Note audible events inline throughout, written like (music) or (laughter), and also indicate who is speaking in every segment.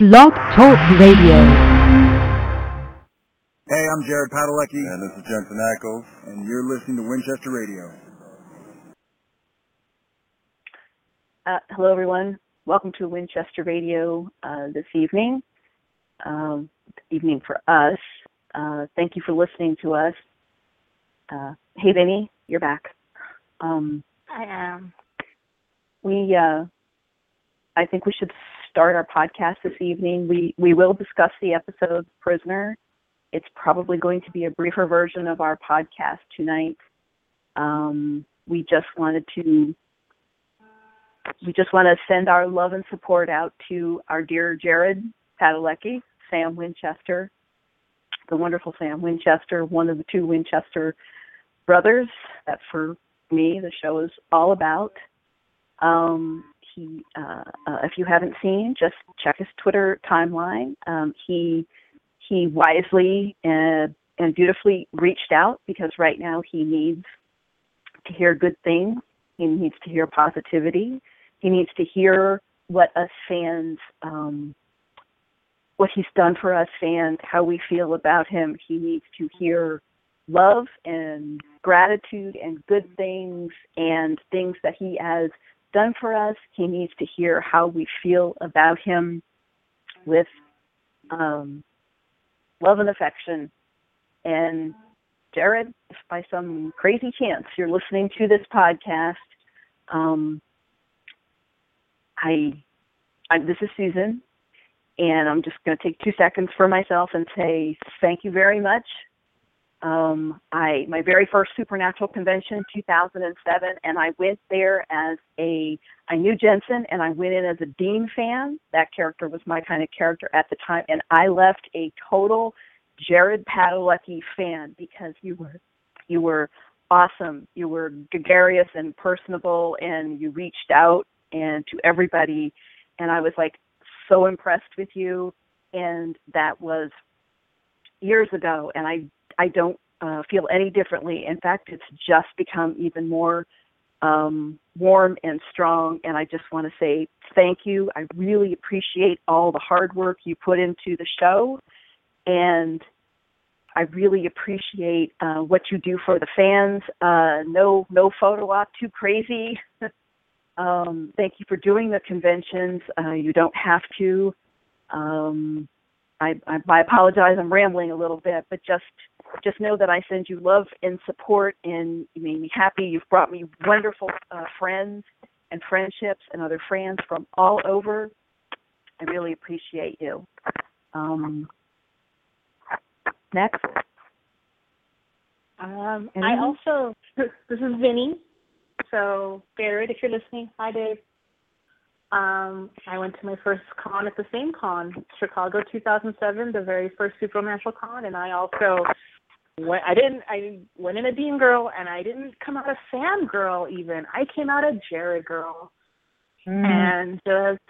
Speaker 1: Blog Talk Radio.
Speaker 2: Hey, I'm Jared Padalecki.
Speaker 3: And this is Jensen Ackles.
Speaker 2: And you're listening to Winchester Radio.
Speaker 4: Uh, hello, everyone. Welcome to Winchester Radio uh, this evening. Um, evening for us. Uh, thank you for listening to us. Uh, hey, Vinny, you're back. Um,
Speaker 5: I am.
Speaker 4: We, uh, I think we should start our podcast this evening. We we will discuss the episode Prisoner. It's probably going to be a briefer version of our podcast tonight. Um, we just wanted to we just want to send our love and support out to our dear Jared Padalecki, Sam Winchester, the wonderful Sam Winchester, one of the two Winchester brothers that for me the show is all about. Um, he, uh, uh, if you haven't seen, just check his Twitter timeline. Um, he he wisely and, and beautifully reached out because right now he needs to hear good things. He needs to hear positivity. He needs to hear what us fans, um, what he's done for us fans, how we feel about him. He needs to hear love and gratitude and good things and things that he has done for us. He needs to hear how we feel about him with um, love and affection. And Jared, if by some crazy chance you're listening to this podcast, um, I, I this is Susan, and I'm just going to take two seconds for myself and say thank you very much um, I my very first supernatural convention, 2007, and I went there as a I knew Jensen, and I went in as a Dean fan. That character was my kind of character at the time, and I left a total Jared Padalecki fan because you were you were awesome. You were gregarious and personable, and you reached out and to everybody, and I was like so impressed with you, and that was years ago, and I I don't uh, feel any differently. In fact, it's just become even more um, warm and strong. And I just want to say thank you. I really appreciate all the hard work you put into the show. And I really appreciate uh, what you do for the fans. Uh, no, no photo op too crazy. (laughs) um, thank you for doing the conventions. Uh, you don't have to. Um, I, I, I apologize. I'm rambling a little bit, but just just know that I send you love and support, and you made me happy. You've brought me wonderful uh, friends and friendships and other friends from all over. I really appreciate you. Um, next.
Speaker 5: Um, I also, (laughs) this is Vinny. So, Barrett, if you're listening, hi, Dave. Um, I went to my first con at the same con, Chicago 2007, the very first Supernatural con, and I also went. I didn't. I went in a Dean girl, and I didn't come out a Sam girl. Even I came out a Jared girl, mm. and just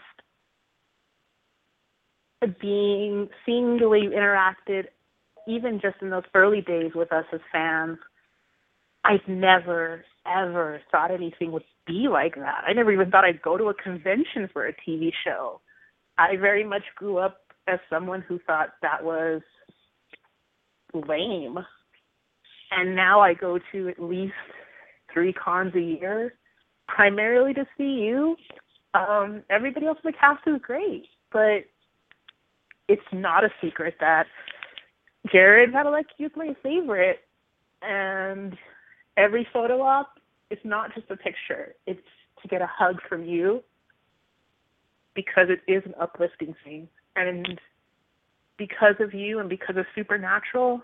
Speaker 5: being seeing the way you interacted, even just in those early days with us as fans. I've never ever thought anything would be like that. I never even thought I'd go to a convention for a TV show. I very much grew up as someone who thought that was lame. And now I go to at least three cons a year, primarily to see you. Um, everybody else in the cast is great, but it's not a secret that Jared Padalecki is my favorite. And every photo op it's not just a picture. It's to get a hug from you because it is an uplifting thing. And because of you and because of Supernatural,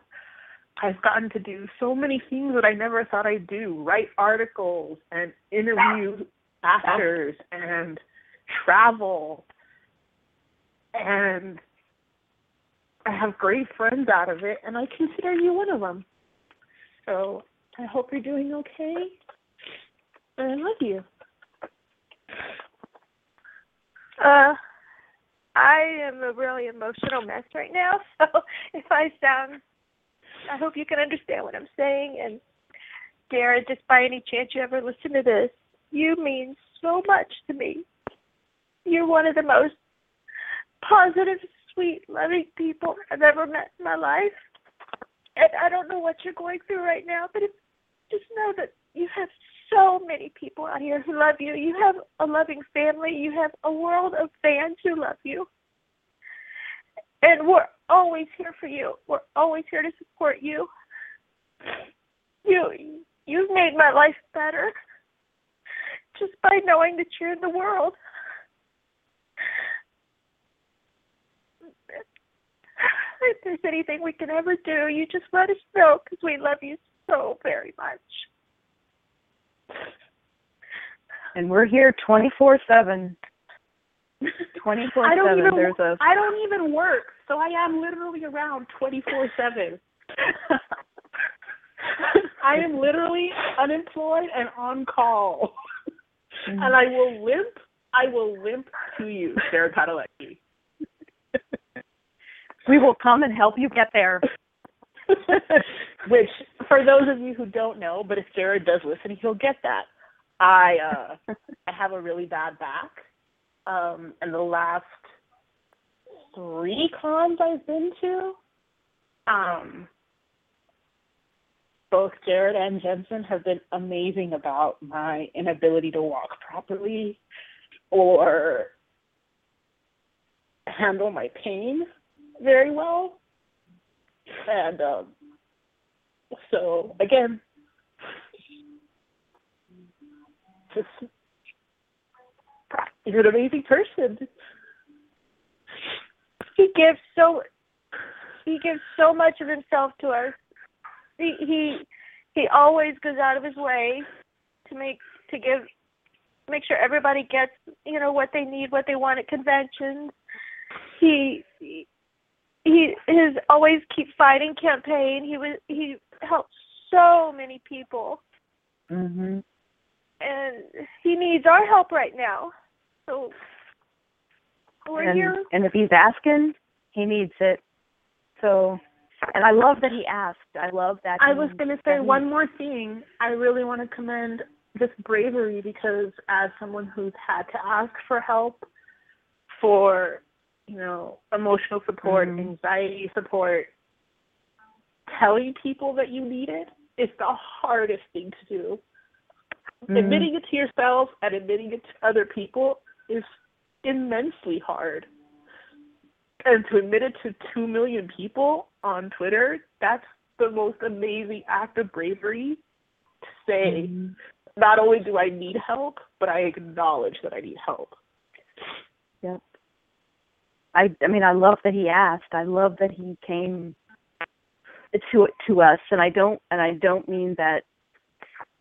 Speaker 5: I've gotten to do so many things that I never thought I'd do. Write articles and interview actors and travel. And I have great friends out of it, and I consider you one of them. So I hope you're doing okay. I love you.
Speaker 6: Uh, I am a really emotional mess right now, (laughs) so if I sound, I hope you can understand what I'm saying. And Jared, just by any chance you ever listen to this, you mean so much to me. You're one of the most positive, sweet, loving people I've ever met in my life. And I don't know what you're going through right now, but if, just know that you have so many people out here who love you. You have a loving family. You have a world of fans who love you. And we're always here for you. We're always here to support you. You you've made my life better just by knowing that you're in the world. If there's anything we can ever do, you just let us know because we love you so very much.
Speaker 4: And we're here 24 7. 24
Speaker 5: I don't
Speaker 4: 7.
Speaker 5: even
Speaker 4: There's a.
Speaker 5: I don't even work, so I am literally around twenty four seven. I am literally unemployed and on call.
Speaker 4: Mm-hmm.
Speaker 5: and I will limp I will limp to you, Sarah Padalecki.
Speaker 4: we will come and help you get there. (laughs)
Speaker 5: Which for those of you who don't know, but if Jared does listen, he'll get that. I uh I have a really bad back. Um and the last three cons I've been to, um both Jared and Jensen have been amazing about my inability to walk properly or handle my pain very well. And um so again just you're an amazing person.
Speaker 6: He gives so he gives so much of himself to us. He he he always goes out of his way to make to give make sure everybody gets you know what they need, what they want at conventions. He he, he his always keep fighting campaign. He was he helped so many people,
Speaker 4: Mhm.
Speaker 6: and he needs our help right now. So we're
Speaker 4: and,
Speaker 6: here.
Speaker 4: and if he's asking, he needs it. So, and I love that he asked. I love that.
Speaker 5: I
Speaker 4: he-
Speaker 5: was going to
Speaker 4: that
Speaker 5: say
Speaker 4: he-
Speaker 5: one more thing. I really want to commend this bravery because as someone who's had to ask for help for, you know, emotional support,
Speaker 4: Mhm.
Speaker 5: anxiety support, telling people that you need it is the hardest thing to do.
Speaker 4: Mhm.
Speaker 5: Admitting it to yourself and admitting it to other people is immensely hard. And to admit it to 2 million people on Twitter, that's the most amazing act of bravery to say,
Speaker 4: Mhm.
Speaker 5: not only do I need help, but I acknowledge that I need help.
Speaker 4: Yep. I I mean I love that he asked. I love that he came to to us and I don't and I don't mean that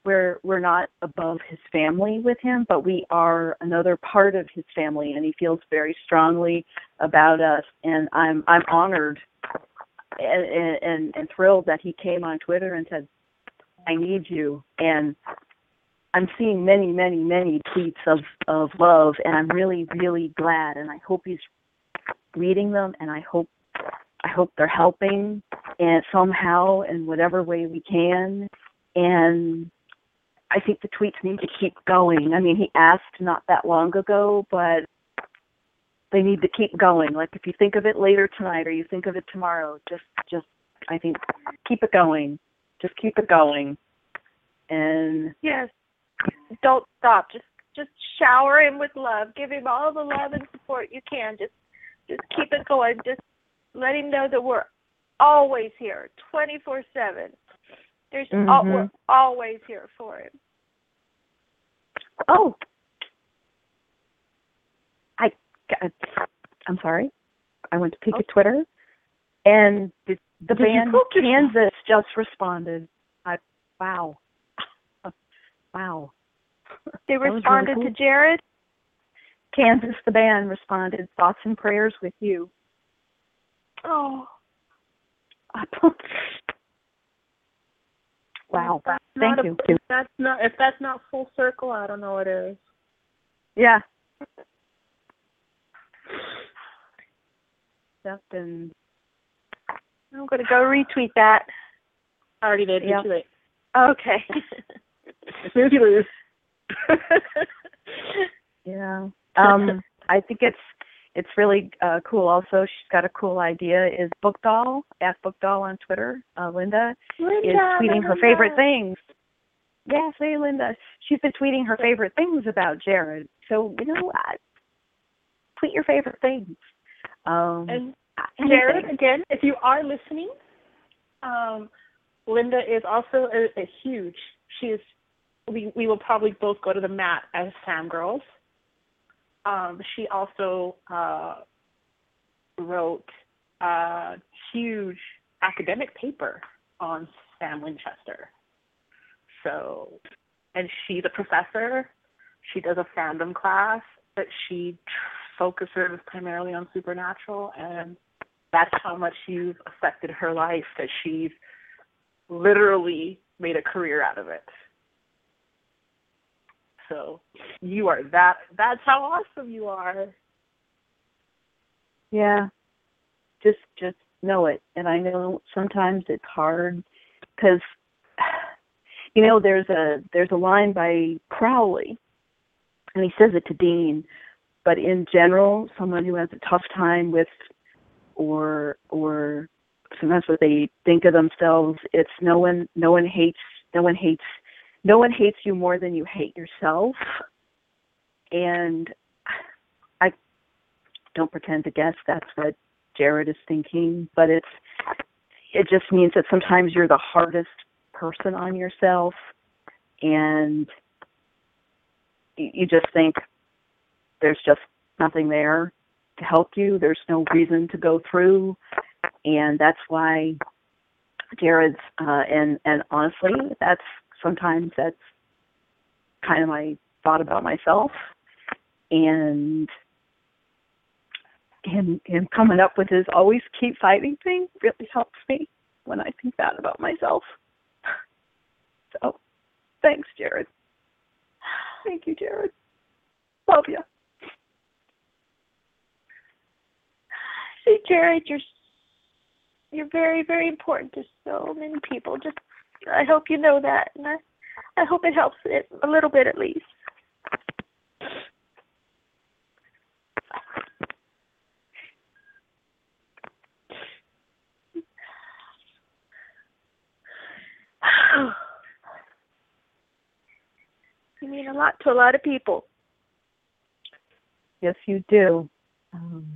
Speaker 4: we're we're not above his family with him, but we are another part of his family and he feels very strongly about us and I'm I'm honored and and, and thrilled that he came on Twitter and said, I need you and I'm seeing many, many, many tweets of of love, and I'm really, really glad. And I hope he's reading them, and I hope I hope they're helping, and somehow in whatever way we can. And I think the tweets need to keep going. I mean, he asked not that long ago, but they need to keep going. Like if you think of it later tonight, or you think of it tomorrow, just just I think keep it going. Just keep it going. And
Speaker 6: Yes. Don't stop. Just just shower him with love. Give him all the love and support you can. Just just keep it going. Just let him know that we're always here, twenty four seven. There's
Speaker 4: Mhm.
Speaker 6: we're always here for him.
Speaker 4: Oh, I, I'm sorry. I went to peek at Twitter, and the, the band? Kansas just responded. I wow, (laughs) wow.
Speaker 6: They
Speaker 4: was really
Speaker 6: responded
Speaker 4: cool.
Speaker 6: to Jared.
Speaker 4: Kansas, the band responded. Thoughts and prayers with you.
Speaker 6: Oh, (laughs)
Speaker 4: wow. Thank you.
Speaker 5: A, if that's not if that's not full circle, I don't know what is.
Speaker 4: Yeah. Yep, and
Speaker 6: I'm gonna go retweet that.
Speaker 5: I already did. (laughs) (laughs)
Speaker 4: Yeah.
Speaker 5: Too late.
Speaker 6: Okay.
Speaker 5: Snooze you lose.
Speaker 4: Yeah. Um I think it's it's really uh, cool. Also, she's got a cool idea. Is Book Doll at Book Doll on Twitter? Uh, Linda,
Speaker 6: Linda,
Speaker 4: is tweeting her favorite things. Yes, hey Linda. She's been tweeting her favorite things about Jared. So you know, uh, tweet your favorite things. Um,
Speaker 5: And. Jared, again, if you are listening, um, Linda is also a, a huge. She is. We we will probably both go to the mat as Sam girls. Um, she also uh, wrote a huge academic paper on Sam Winchester. So, and she's a professor. She does a fandom class, but she focuses primarily on supernatural, and that's how much you've affected her life that she's literally made a career out of it. So you are that that's how awesome you are.
Speaker 4: Yeah. Just just know it. And I know sometimes it's hard cuz you know there's a there's a line by Crowley and he says it to Dean, but in general, someone who has a tough time with or or sometimes what they think of themselves, it's no one no one hates no one hates no one hates you more than you hate yourself. And I don't pretend to guess that's what Jared is thinking, but it's it just means that sometimes you're the hardest person on yourself and you just think there's just nothing there to help you. There's no reason to go through and that's why Jared's uh and and honestly that's sometimes that's kind of my thought about myself and him him coming up with his always keep fighting thing really helps me when I think that about myself. So thanks, Jared. Thank you, Jared. Love you.
Speaker 6: See, Jared, you're you're very, very important to so many people. Just, I hope you know that, and I, I hope it helps it a little bit at least. (sighs) You mean a lot to a lot of people.
Speaker 4: Yes, you do. Um,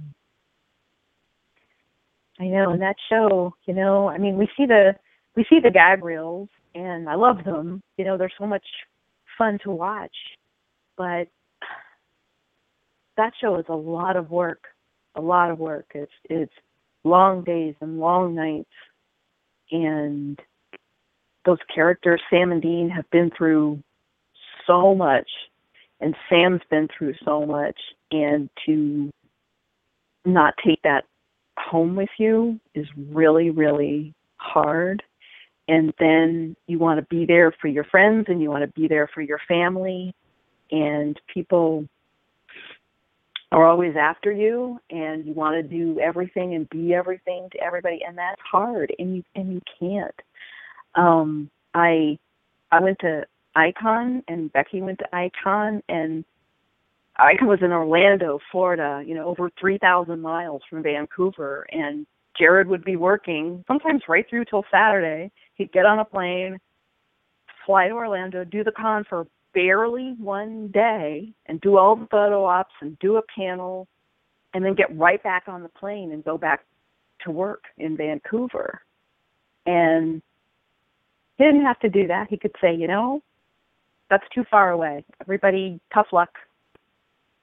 Speaker 4: I know in that show, you know, I mean, we see the we see the gag reels, and I love them. You know, they're so much fun to watch, but that show is a lot of work, a lot of work. It's it's long days and long nights, and those characters, Sam and Dean, have been through so much, and Sam's been through so much, and to not take that home with you is really, really hard. And then you want to be there for your friends and you want to be there for your family. And people are always after you and you want to do everything and be everything to everybody and that's hard and you and you can't. Um I I went to Icon and Becky went to Icon and Icon was in Orlando, Florida, you know, over 3,000 miles from Vancouver. And Jared would be working sometimes right through till Saturday. He'd get on a plane, fly to Orlando, do the con for barely one day, and do all the photo ops and do a panel, and then get right back on the plane and go back to work in Vancouver. And he didn't have to do that. He could say, you know, that's too far away. Everybody, tough luck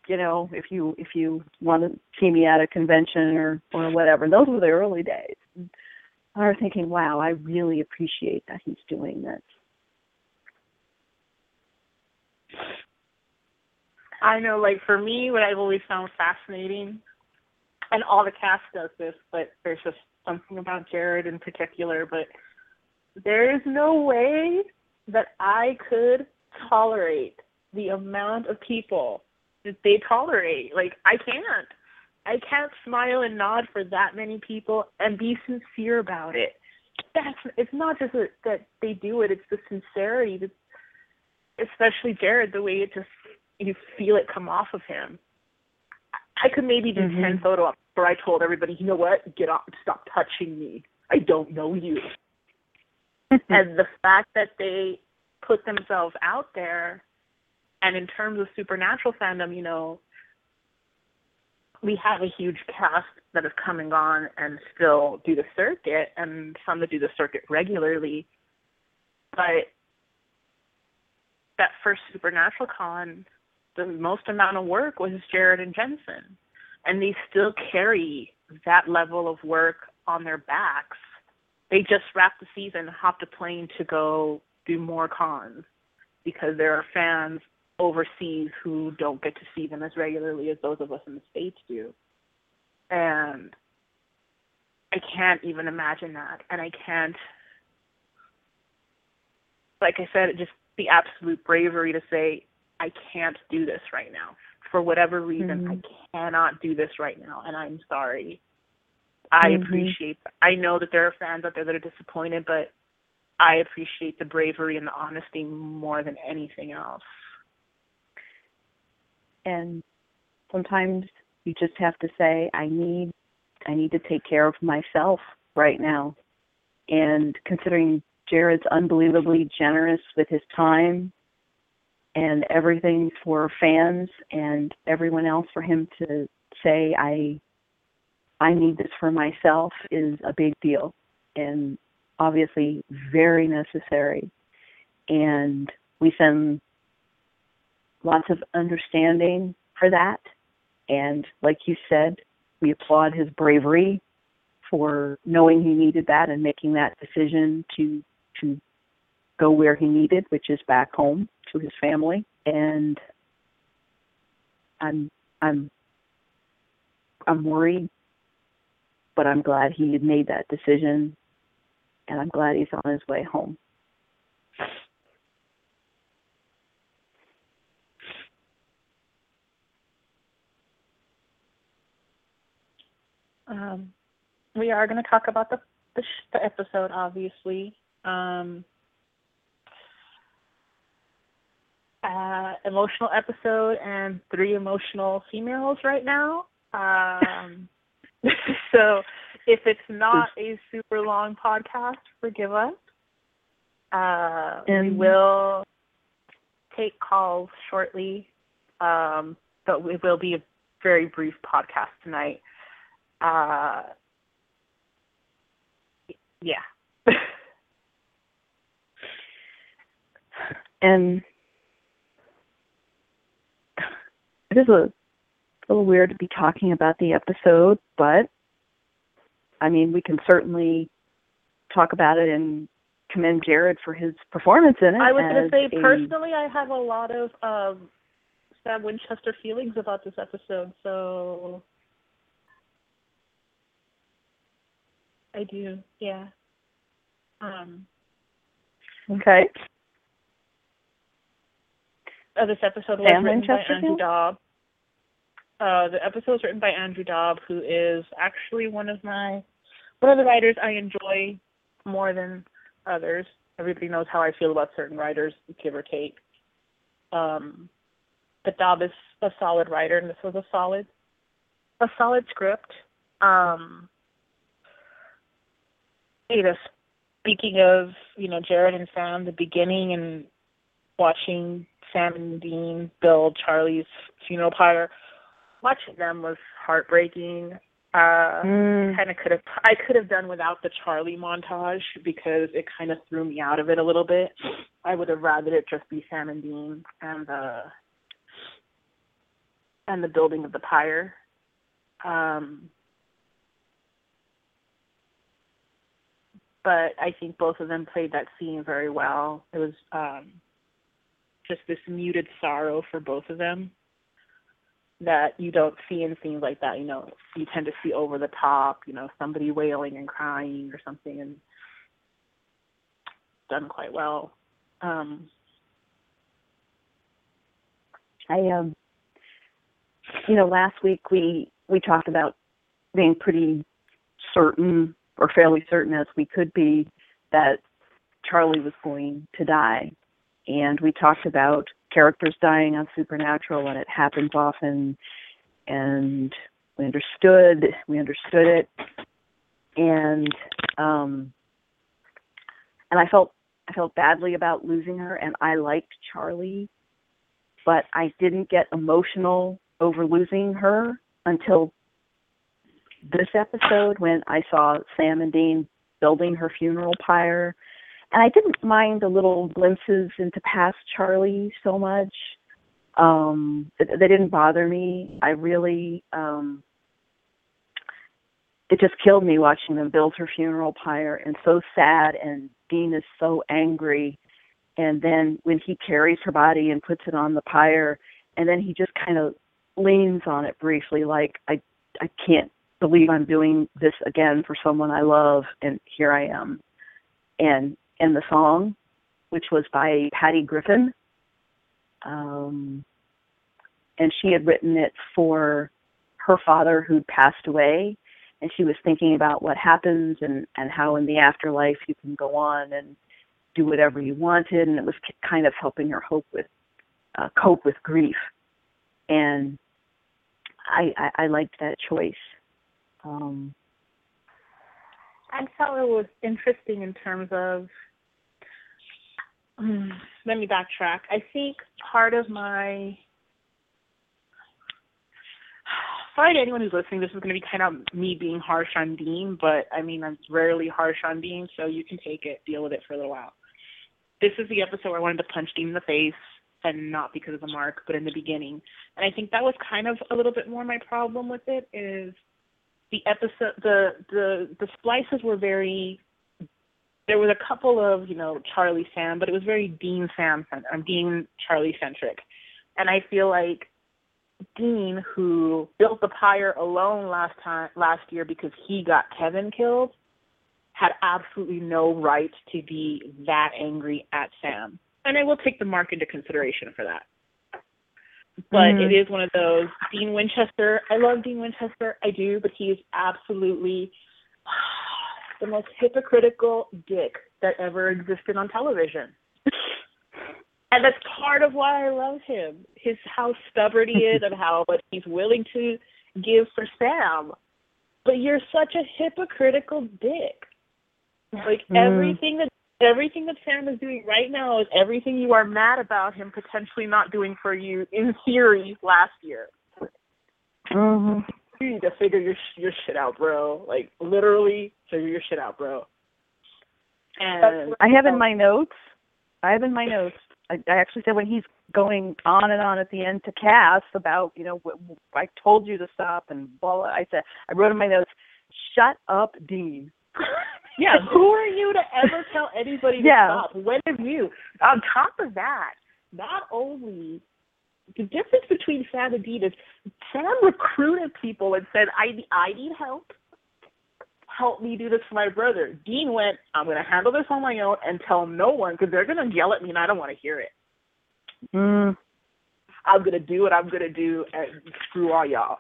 Speaker 4: you know, if you if you want to see me at a convention or or whatever. Those were the early days. Was thinking, wow, I really appreciate that he's doing this.
Speaker 5: I know, like for me, what I've always found fascinating, and all the cast does this, but there's just something about Jared in particular. But there is no way that I could tolerate the amount of people that they tolerate. Like I can't. I can't smile and nod for that many people and be sincere about it. That's it's not just that, that they do it; it's the sincerity. That, especially Jared, the way it just you feel it come off of him. I could maybe do
Speaker 4: Mhm.
Speaker 5: ten photo ops where I told everybody, you know what, get off, stop touching me. I don't know you. and the fact that they put themselves out there, and in terms of supernatural fandom, you know, we have a huge cast that have come and gone and still do the circuit, and some that do the circuit regularly. But that first Supernatural con, the most amount of work was Jared and Jensen, and they still carry that level of work on their backs. They just wrapped the season, hopped a plane to go do more cons because there are fans overseas who don't get to see them as regularly as those of us in the states do. And I can't even imagine that. And I can't like I said, just the absolute bravery to say, I can't do this right now. For whatever reason,
Speaker 4: Mhm.
Speaker 5: I cannot do this right now and I'm sorry. I
Speaker 4: Mhm.
Speaker 5: appreciate I know that there are fans out there that are disappointed, but I appreciate the bravery and the honesty more than anything else.
Speaker 4: And sometimes you just have to say i need i need to take care of myself right now. And considering jared's unbelievably generous with his time and everything for fans and everyone else for him to say i i need this for myself is a big deal and obviously very necessary. And we send lots of understanding for that. And like you said, we applaud his bravery for knowing he needed that and making that decision to to go where he needed, which is back home to his family. And I'm I'm I'm worried, but I'm glad he made that decision and I'm glad he's on his way home.
Speaker 5: Um, we are going to talk about the the, sh- the episode, obviously. Um, uh, emotional episode and three emotional females right now. Um, (laughs) so if it's not a super long podcast, forgive us. Uh, we will take calls shortly, um, but it will be a very brief podcast tonight. Uh, yeah. (laughs)
Speaker 4: and it is a little weird to be talking about the episode, but I mean, we can certainly talk about it and commend Jared for his performance in it.
Speaker 5: I was going to say,
Speaker 4: a-
Speaker 5: personally, I have a lot of um, Sam Winchester feelings about this episode, so I do, yeah. Um,
Speaker 4: Okay.
Speaker 5: uh, this episode was
Speaker 4: Sam
Speaker 5: written by Andrew? Dabb. Uh, the episode was written by Andrew Dabb, who is actually one of my one of the writers I enjoy more than others. Everybody knows how I feel about certain writers, give or take. Um, but Dabb is a solid writer, and this was a solid a solid script. Um, you know, speaking of you know Jared and Sam, the beginning and watching Sam and Dean build Charlie's funeral pyre, watching them was heartbreaking. Uh,
Speaker 4: Mm,
Speaker 5: kind of could have I could have done without the Charlie montage because it kind of threw me out of it a little bit. I would have rather it just be Sam and Dean and the and the building of the pyre. Um, but I think both of them played that scene very well. It was um, just this muted sorrow for both of them that you don't see in scenes like that. You know, you tend to see over the top, you know, somebody wailing and crying or something, and done quite well. Um,
Speaker 4: I um you know, last week we we talked about being pretty certain or fairly certain as we could be that Charlie was going to die. And we talked about characters dying on Supernatural and it happens often and we understood we understood it and um and I felt I felt badly about losing her and I liked Charlie but I didn't get emotional over losing her until this episode when I saw Sam and Dean building her funeral pyre. And I didn't mind the little glimpses into past Charlie so much. Um they didn't bother me. I really um it just killed me watching them build her funeral pyre and so sad. And dean is so angry. And then when he carries her body and puts it on the pyre and then he just kind of leans on it briefly like i i can't believe i'm doing this again for someone i love and here i am. And and the song which was by patty griffin um, and she had written it for her father who'd passed away and she was thinking about what happens and and how in the afterlife you can go on and do whatever you wanted and it was kind of helping her hope with uh, cope with grief. And I, I I liked that choice um
Speaker 5: I felt it was interesting in terms of um, let me backtrack. I think part of my sorry to anyone who's listening, this is going to be kind of me being harsh on Dean, but I mean, I'm rarely harsh on Dean, so you can take it, deal with it for a little while. This is the episode where I wanted to punch Dean in the face, and not because of the mark, but in the beginning. And I think that was kind of a little bit more my problem with it is the episode, the the the splices were very there was a couple of you know Charlie Sam, but it was very Dean Sam um, Dean Charlie centric, and I feel like Dean, who built the pyre alone last time last year because he got Kevin killed, had absolutely no right to be that angry at Sam, and I will take the mark into consideration for that. But
Speaker 4: Mhm.
Speaker 5: it is one of those Dean Winchester. I love Dean Winchester, I do, but he is absolutely (sighs) the most hypocritical dick that ever existed on television. (laughs) and that's part of why I love him. His how stubborn he is (laughs) and how much he's willing to give for Sam. But you're such a hypocritical dick. Like
Speaker 4: Mhm.
Speaker 5: everything that everything that Sam is doing right now is everything you are mad about him potentially not doing for you in theory last year
Speaker 4: mhm
Speaker 5: you need to figure your your shit out, bro. Like literally figure your shit out, bro. And
Speaker 4: I have in my notes. I have in my notes. I, I actually said when he's going on and on at the end to Cass about, you know, I told you to stop and blah, blah. I said, I wrote in my notes, shut up, Dean.
Speaker 5: Yeah, (laughs) who are you to ever tell anybody to
Speaker 4: Yeah.
Speaker 5: stop? When have you? On top of that, not only the difference between Sam and Dean is Sam recruited people and said, "I I need help. Help me do this for my brother." Dean went, "I'm going to handle this on my own and tell no one because they're going to yell at me and I don't want to hear it.
Speaker 4: Mm.
Speaker 5: I'm going to do what I'm going to do and screw all y'all."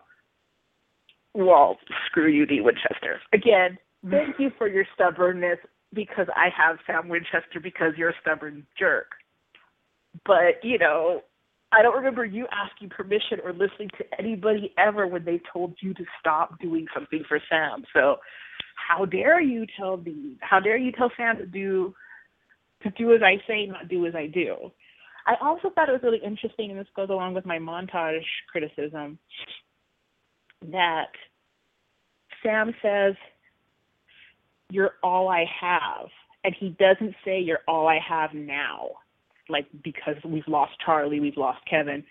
Speaker 5: Well, screw you, Dean Winchester. Again, thank you for your stubbornness because I have Sam Winchester because you're a stubborn jerk. But, you know, I don't remember you asking permission or listening to anybody ever when they told you to stop doing something for Sam. So how dare you tell me how dare you tell Sam to do to do as I say, not do as I do. I also thought it was really interesting, and this goes along with my montage criticism, that Sam says, You're all I have. And he doesn't say, You're all I have now. Like, because we've lost Charlie, we've lost Kevin.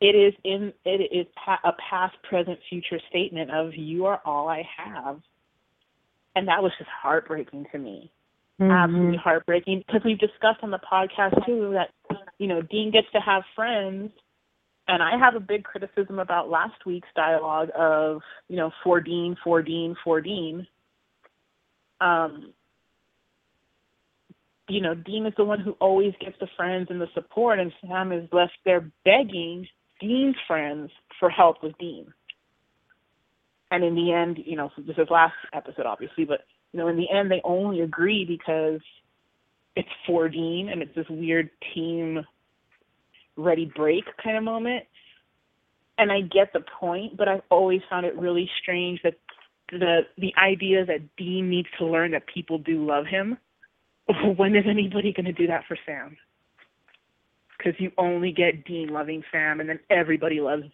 Speaker 5: It is in it is pa- a past, present, future statement of you are all I have, and that was just heartbreaking to me mm-hmm. absolutely heartbreaking because we've discussed on the podcast too that you know Dean gets to have friends and I have a big criticism about last week's dialogue of you know for Dean for Dean for Dean um you know Dean is the one who always gets the friends and the support and Sam is left there begging Dean's friends for help with Dean and in the end you know this is last episode obviously but you know, in the end, they only agree because it's for Dean and it's this weird team ready break kind of moment. and I get the point, but I've always found it really strange that the the idea that Dean needs to learn that people do love him. (laughs) When is anybody going to do that for Sam? Because you only get Dean loving Sam, and then everybody loves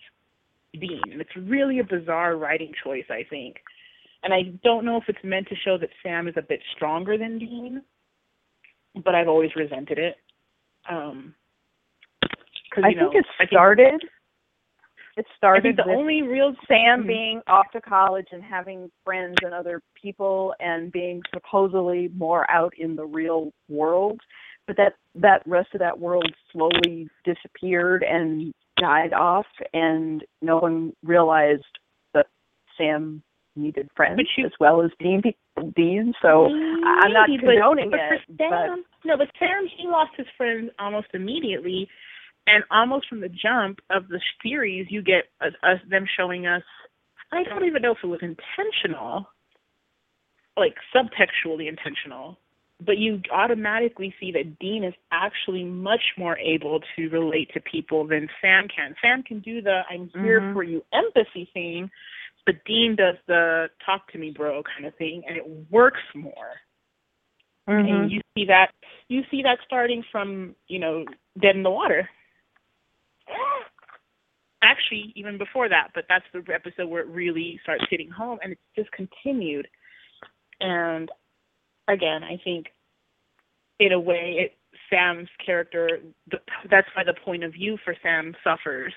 Speaker 5: Dean, and it's really a bizarre writing choice, I think. And I don't know if it's meant to show that Sam is a bit stronger than Dean, but I've always resented it. Um, cause,
Speaker 4: I
Speaker 5: know,
Speaker 4: think it
Speaker 5: I think-
Speaker 4: started. It
Speaker 5: I
Speaker 4: started
Speaker 5: think the
Speaker 4: with
Speaker 5: only real
Speaker 4: Sam
Speaker 5: Mhm.
Speaker 4: being off to college and having friends and other people and being supposedly more out in the real world, but that that rest of that world slowly disappeared and died off, and no one realized that Sam needed friends
Speaker 5: But you-
Speaker 4: as well as Dean. Dean, so I- I'm not
Speaker 5: Maybe, but-
Speaker 4: condoning
Speaker 5: but,
Speaker 4: it,
Speaker 5: For
Speaker 4: but
Speaker 5: no, but Sam, he lost his friends almost immediately, and almost from the jump of the series, you get us, us them showing us. I don't even know if it was intentional, like subtextually intentional, but you automatically see that Dean is actually much more able to relate to people than Sam can. Sam can do the "I'm here
Speaker 4: Mhm.
Speaker 5: for you" empathy thing, but Dean does the "talk to me, bro" kind of thing, and it works more
Speaker 4: mhm.
Speaker 5: and you see that you see that starting from you know dead in the water actually even before that but that's the episode where it really starts hitting home and it's just continued and again i think in a way it sam's character the, that's why the point of view for sam suffers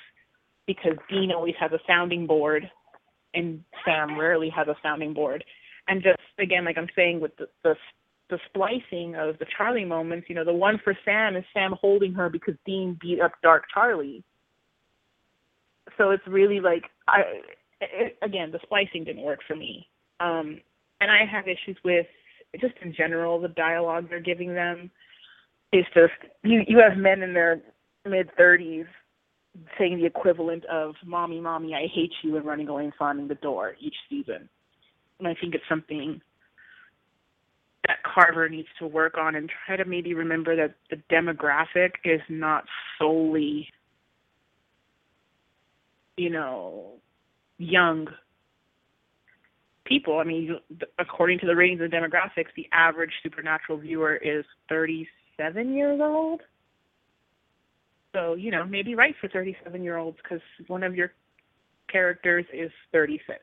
Speaker 5: because dean always has a sounding board and sam rarely has a sounding board and just again like i'm saying with the, the the splicing of the Charlie moments, you know, the one for Sam is Sam holding her because Dean beat up Dark Charlie. So it's really like I it, again, the splicing didn't work for me. Um and I have issues with just in general the dialogue they're giving them. It's just you you have men in their mid 30s saying the equivalent of "mommy, mommy, I hate you" and running away and slamming the door each season. And I think it's something that Carver needs to work on and try to maybe remember that the demographic is not solely, you know, young people. I mean, according to the ratings and demographics, the average supernatural viewer is 37 years old. So, you know, maybe right for 37 year olds because one of your characters is 36.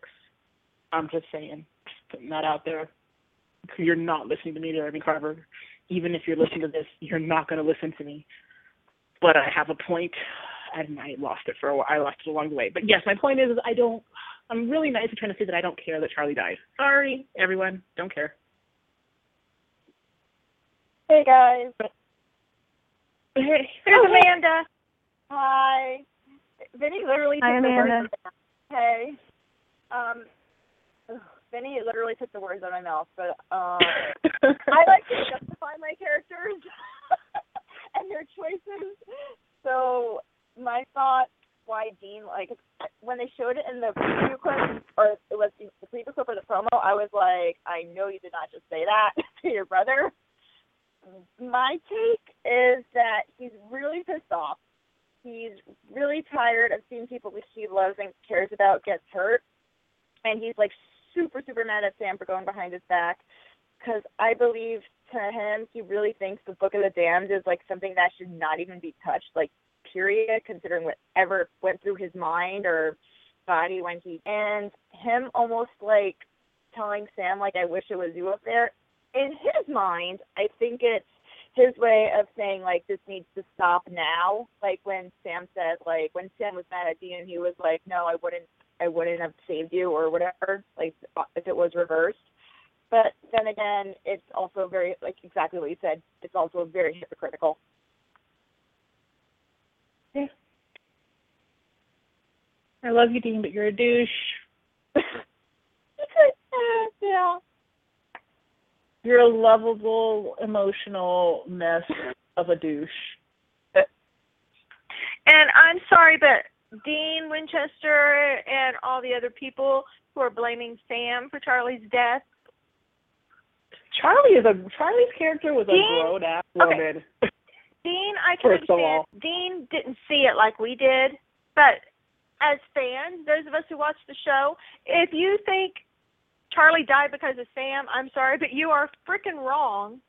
Speaker 5: I'm just saying, just putting that out there you're not listening to me, Jeremy Carver. Even if you're listening to this, you're not going to listen to me. But I have a point, and I lost it for a while. I lost it along the way. But yes, my point is, is I don't. I'm really nice at trying to say that I don't care that Charlie died. Sorry, everyone, don't care.
Speaker 3: Hey guys,
Speaker 5: Hey,
Speaker 3: here's Amanda. Hi. Vinny literally
Speaker 4: Hi,
Speaker 3: took the words.
Speaker 4: Amanda.
Speaker 3: Hey. Um, ugh, Vinny literally took the words out of my mouth, but um, (laughs) I like to justify my characters (laughs) and their choices. So my thought why Dean like when they showed it in the preview clip or it was the preview clip or the promo, I was like, I know you did not just say that (laughs) to your brother. My take is that he's really pissed off. He's really tired of seeing people who he loves and cares about get hurt, and he's like super super mad at Sam for going behind his back because I believe to him he really thinks the Book of the Damned is like something that should not even be touched, like period, considering whatever went through his mind or body when he and him almost like telling Sam like I wish it was you up there. In his mind, I think it's his way of saying like this needs to stop now. Like when Sam said like when Sam was mad at Dean, he was like, no, I wouldn't, I wouldn't have saved you or whatever. Like if it was reversed. But then again, it's also very like exactly what you said. It's also very hypocritical.
Speaker 5: I love you, Dean, but you're a douche. (laughs)
Speaker 3: yeah.
Speaker 5: You're a lovable, emotional mess of a douche.
Speaker 3: And I'm sorry, but Dean Winchester and all the other people who are blaming Sam for Charlie's death.
Speaker 5: Charlie is a Charlie's character was a grown ass
Speaker 3: Okay. (laughs) Dean, I can
Speaker 5: First
Speaker 3: understand. Dean didn't see it like we did, but
Speaker 6: as fans, those of us who watch the show, if you think Charlie died because of Sam, I'm sorry, but you are freaking wrong.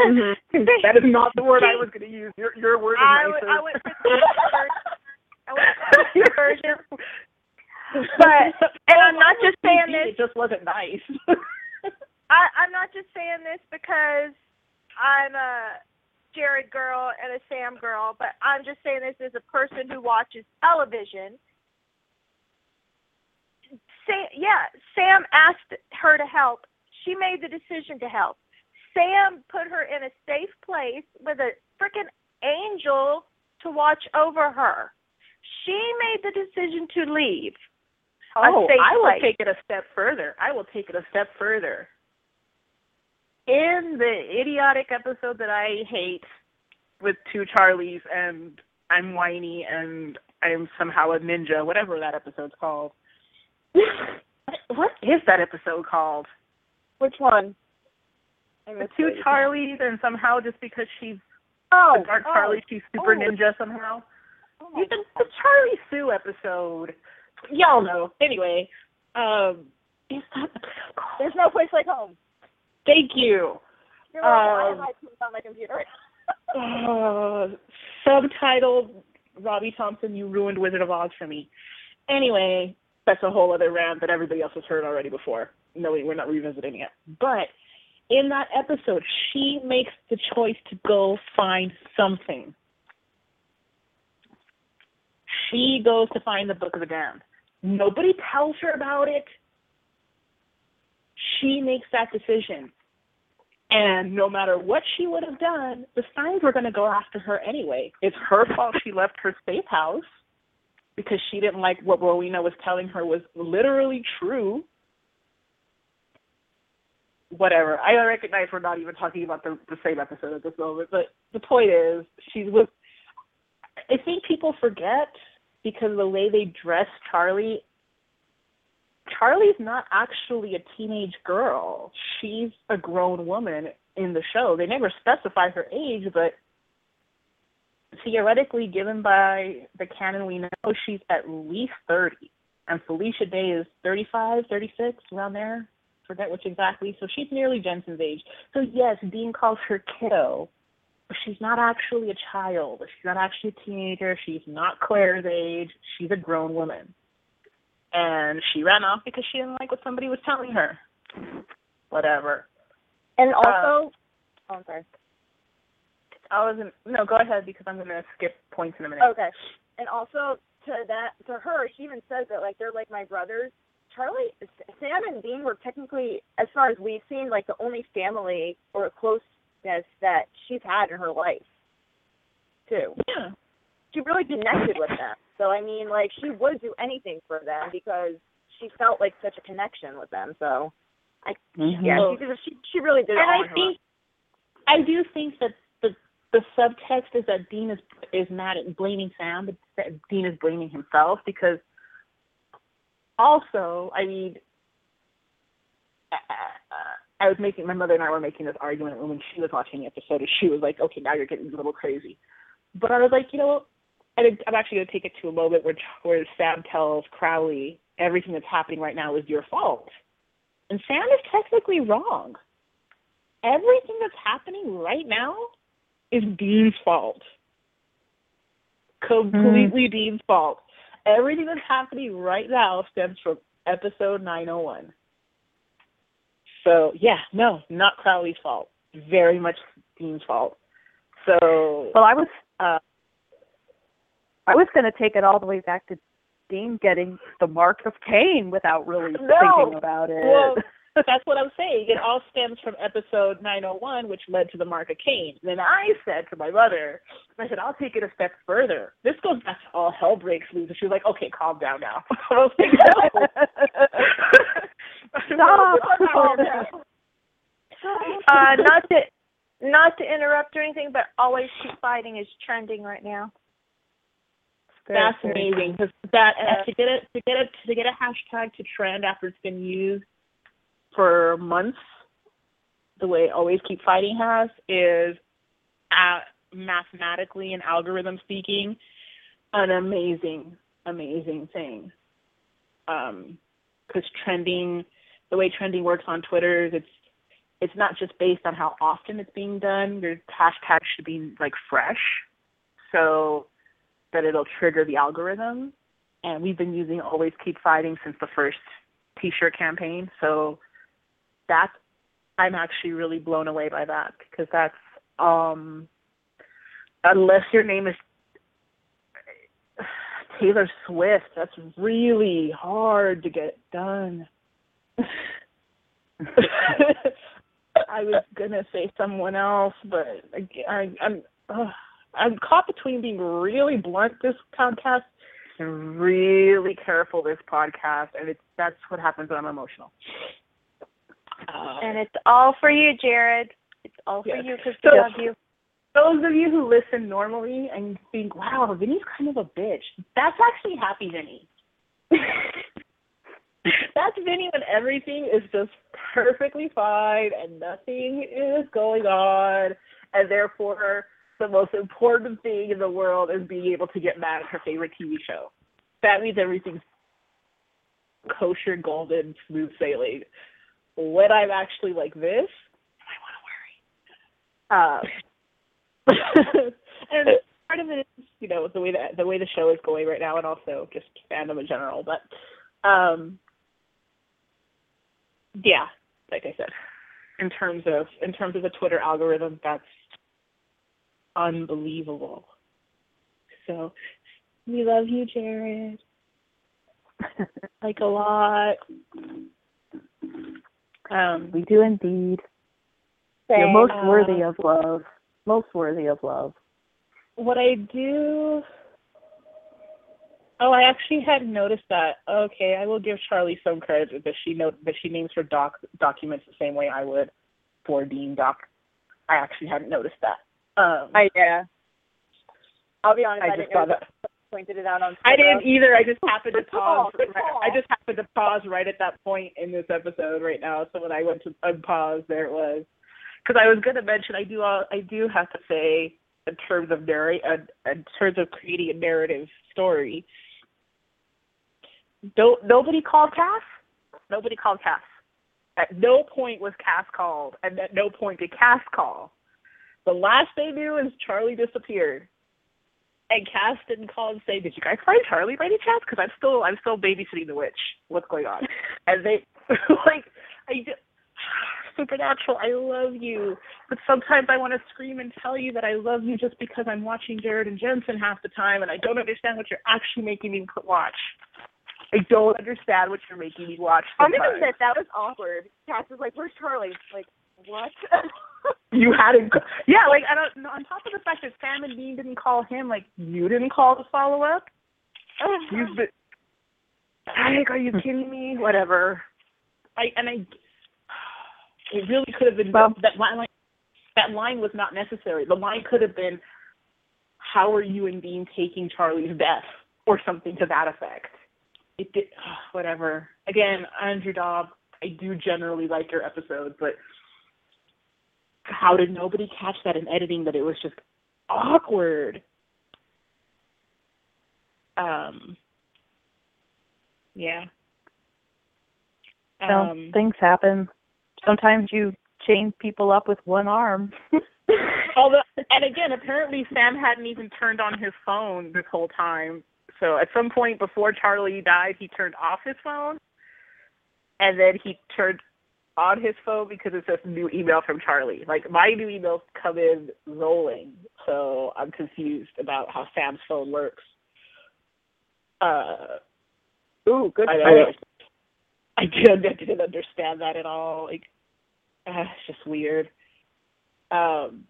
Speaker 5: Mm-hmm. (laughs) that is not the word I was going to use. Your your word is
Speaker 6: I
Speaker 5: nicer.
Speaker 6: I would (laughs) put the I would put the version. But and I'm not just saying this.
Speaker 5: It just wasn't nice. (laughs)
Speaker 6: I, I'm not just saying this because I'm a Jared girl and a Sam girl, but I'm just saying this as a person who watches television. Sam, yeah, Sam asked her to help. She made the decision to help. Sam put her in a safe place with a freaking angel to watch over her. She made the decision to leave.
Speaker 5: Oh, I will
Speaker 6: place.
Speaker 5: take it a step further. I will take it a step further. In the idiotic episode that I hate with two Charlies and I'm whiny and I'm somehow a ninja, whatever that episode's called. (sighs) what is that episode called?
Speaker 6: Which one?
Speaker 5: The two Charlies and somehow just because she's
Speaker 6: Oh,
Speaker 5: the dark
Speaker 6: oh,
Speaker 5: Charlie, she's super
Speaker 6: oh.
Speaker 5: ninja somehow.
Speaker 6: oh
Speaker 5: You the, the Charlie Sue episode. Y'all know. Anyway, um, is that episode called?
Speaker 6: There's no place like home.
Speaker 5: Thank you.
Speaker 6: You're. I
Speaker 5: Um,
Speaker 6: my keys on my computer. (laughs)
Speaker 5: Uh, subtitled Robbie Thompson, you ruined Wizard of Oz for me. Anyway, that's a whole other rant that everybody else has heard already before. No, we're not revisiting it. But in that episode, she makes the choice to go find something. She goes to find the Book of the Damned. Nobody tells her about it. She makes that decision. And no matter what she would have done, the Stynes were going to go after her anyway. It's her fault she left her safe house because she didn't like what Rowena was telling her was literally true. Whatever. I recognize we're not even talking about the, the same episode at this moment, but the point is, she's with. I think people forget because the way they dress Charlie Charlie's not actually a teenage girl. She's a grown woman in the show. They never specify her age, but theoretically, given by the canon we know, she's at least 30. And Felicia Day is 35, 36, around there. Forget which exactly. So she's nearly Jensen's age. So yes, Dean calls her kiddo, but she's not actually a child. She's not actually a teenager. She's not Claire's age. She's a grown woman and she ran off because she didn't like what somebody was telling her. Whatever.
Speaker 6: And uh, also, oh, I'm sorry.
Speaker 5: I wasn't. No, go ahead because I'm going to skip points in a minute.
Speaker 6: Okay. And also to that, to her, she even says that like they're like my brothers. Charlie, Sam, and Dean were technically, as far as we've seen, like the only family or closeness that she's had in her life, too.
Speaker 5: Yeah.
Speaker 6: She really connected with them. So I mean, like she would do anything for them because she felt like such a connection with them. So, I
Speaker 5: Mm-hmm.
Speaker 6: yeah, she did, she she really did.
Speaker 5: And
Speaker 6: all
Speaker 5: I
Speaker 6: on her
Speaker 5: think, I do think that the the subtext is that Dean is is mad at blaming Sam, but that Dean is blaming himself because. Also, I mean, I was making my mother and I were making this argument when she was watching the episode, and she was like, "Okay, now you're getting a little crazy," but I was like, you know, Think I'm actually going to take it to a moment where where Sam tells Crowley everything that's happening right now is your fault, and Sam is technically wrong. Everything that's happening right now is Dean's fault. Completely Dean's fault. Everything that's happening right now stems from episode 901. So, yeah, no, not Crowley's fault. Very much Dean's fault. So,
Speaker 4: Well, I was
Speaker 5: uh,
Speaker 4: I was going to take it all the way back to Dean getting the mark of Cain without really
Speaker 5: No.
Speaker 4: thinking about it.
Speaker 5: Well, (laughs) that's what I'm saying. It all stems from episode 901, which led to the mark of Cain. Then I said to my mother, I said, I'll take it a step further. This goes back to all hell breaks loose. And she was like, okay, calm down now. (laughs) I was like, no. (laughs)
Speaker 4: Stop.
Speaker 6: uh, not to not to interrupt or anything, but always keep fighting is trending right now.
Speaker 5: That's amazing because that uh, to get it to get it to get a hashtag to trend after it's been used for months, the way Always Keep Fighting has is, uh, mathematically and algorithm speaking, an amazing amazing thing. Um, because trending, the way trending works on Twitter, it's it's not just based on how often it's being done. Your hashtag should be like fresh, so that it'll trigger the algorithm. And we've been using Always Keep Fighting since the first T-shirt campaign, so that's I'm actually really blown away by that because that's um unless your name is Taylor Swift, that's really hard to get done. (laughs) (laughs) I was gonna say someone else, but I, I, I'm uh, I'm caught between being really blunt this podcast and really careful this podcast, and it's that's what happens when I'm emotional. Uh,
Speaker 6: And it's all for you, Jared. It's all for
Speaker 5: Yes.
Speaker 6: you because
Speaker 5: So-
Speaker 6: we love you.
Speaker 5: those of you who listen normally and think, "Wow, Vinny's kind of a bitch," that's actually happy Vinny. (laughs) that's Vinny when everything is just perfectly fine and nothing is going on, and therefore the most important thing in the world is being able to get mad at her favorite TV show. That means everything's kosher, golden, smooth sailing. When I'm actually like this, I want to worry. Um, (laughs) and part of it is, you know, the way that the way the show is going right now, and also just fandom in general. But, um, yeah, like I said, in terms of in terms of the Twitter algorithm, that's unbelievable. So, we love you, Jared. (laughs) like a lot. Um,
Speaker 4: We do indeed. You're most
Speaker 5: Uh,
Speaker 4: worthy of love. Most worthy of love.
Speaker 5: what I do. Oh, I actually hadn't noticed that. Okay, I will give Charlie some credit that she know that she names her doc documents the same way I would for Dean Doc. I actually hadn't noticed that. Um,
Speaker 3: I yeah. I'll be honest. I,
Speaker 5: I
Speaker 3: didn't
Speaker 5: just saw
Speaker 3: know
Speaker 5: that.
Speaker 3: pointed it out on.
Speaker 5: I didn't either. I just happened to pause. right- I just happened to pause right at that point in this episode right now. So when I went to unpause, there it was. Because I was going to mention, I do. all I do have to say, in terms of narrate, uh, in terms of creating a narrative story, don't nobody called Cass. Nobody called Cass. At no point was Cass called, and at no point did Cass call. The last they knew is Charlie disappeared and Cass didn't call and say, "Did you guys find Charlie by any chance?" Because I'm still I'm still babysitting the witch. What's going on? (laughs) And they (laughs) like I just, (sighs) supernatural. I love you, but sometimes I want to scream and tell you that I love you just because I'm watching Jared and Jensen half the time, and I don't understand what you're actually making me watch. I don't understand what you're making me watch.
Speaker 3: I'm gonna
Speaker 5: sometimes.
Speaker 3: admit that was awkward. Cass was like, "Where's Charlie?" Like, what? (laughs)
Speaker 5: You hadn't, yeah. Like I don't. On top of the fact that Sam and Dean didn't call him, like you didn't call to follow up. Uh-huh. You've been. Like, are you kidding me? Whatever. I and I. It really could have been
Speaker 4: Well-
Speaker 5: that line. That line was not necessary. The line could have been, "How are you and Dean taking Charlie's death?" or something to that effect. It did. Whatever. Again, Andrew Dabb. I do generally like your episodes, but how did nobody catch that in editing that it was just awkward? Um. Yeah.
Speaker 4: Well,
Speaker 5: Um,
Speaker 4: things happen. Sometimes you chain people up with one arm. (laughs)
Speaker 5: Although, and again, apparently Sam hadn't even turned on his phone this whole time. So at some point before Charlie died, he turned off his phone, and then he turned on his phone because it says new email from Charlie. Like my new emails come in rolling, so I'm confused about how Sam's phone works. Uh,
Speaker 3: Ooh, good.
Speaker 5: I, I. I didn't, I didn't understand that at all. Like, uh, it's just weird. Um,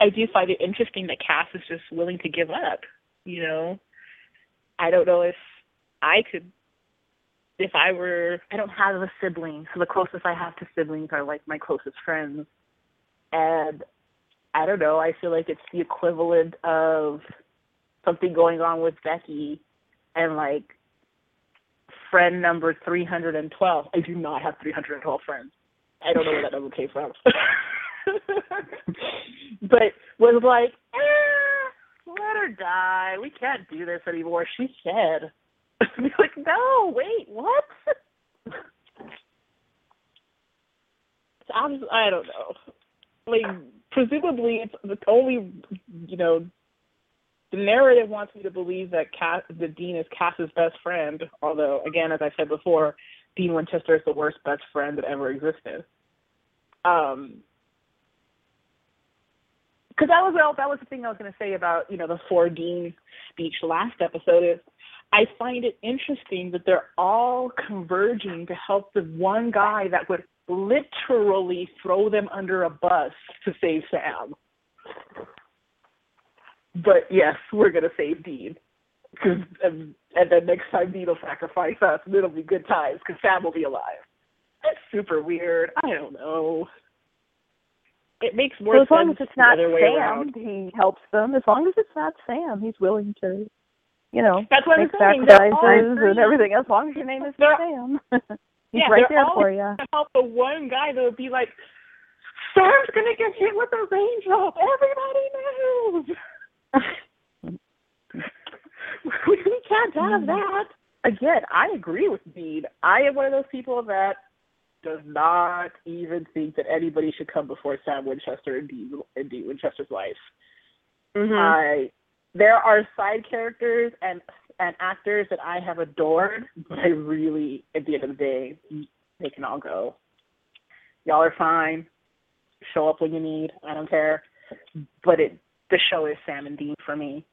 Speaker 5: I do find it interesting that Cass is just willing to give up. You know, I don't know if I could, if I were, I don't have a sibling, so the closest I have to siblings are like my closest friends, and I don't know. I feel like it's the equivalent of something going on with Becky and like friend number 312. I do not have 312 friends. I don't know where that number came from. (laughs) but was like, eh, let her die. We can't do this anymore. She's dead. (laughs) Be like, no, wait, what? (laughs) I'm, I don't know. Like, presumably, it's, the only, you know, the narrative wants me to believe that Cass, Dean is Cass's best friend. Although, again, as I said before, Dean Winchester is the worst best friend that ever existed. Um, because that was well, that was the thing I was going to say about you know the four Dean speech last episode is I find it interesting that they're all converging to help the one guy that would literally throw them under a bus to save Sam. But yes, we're going to save Dean. Cause, and, and then next time Dean will sacrifice us, and it'll be good times because Sam will be alive. That's super weird. I don't know. It makes more
Speaker 4: so as
Speaker 5: sense
Speaker 4: long as it's not
Speaker 5: the other way
Speaker 4: Sam,
Speaker 5: around.
Speaker 4: he helps them. As long as it's not Sam, he's willing to, you know,
Speaker 5: That's what I'm saying.
Speaker 4: Sacrifices and everything. As long as your name is Sam, (laughs) he's
Speaker 5: yeah,
Speaker 4: right there for you.
Speaker 5: help the one guy that would be like, Sam's gonna get hit with a raindrop. Everybody knows. we, (laughs) we can't have that. Again, I agree with Dean. I am one of those people that does not even think that anybody should come before Sam Winchester in Dean, in Dean Winchester's life.
Speaker 4: Mm-hmm.
Speaker 5: I there are side characters and and actors that I have adored, but I really, at the end of the day, they can all go. Y'all are fine. Show up when you need. I don't care. But it the show is Sam and Dean for me.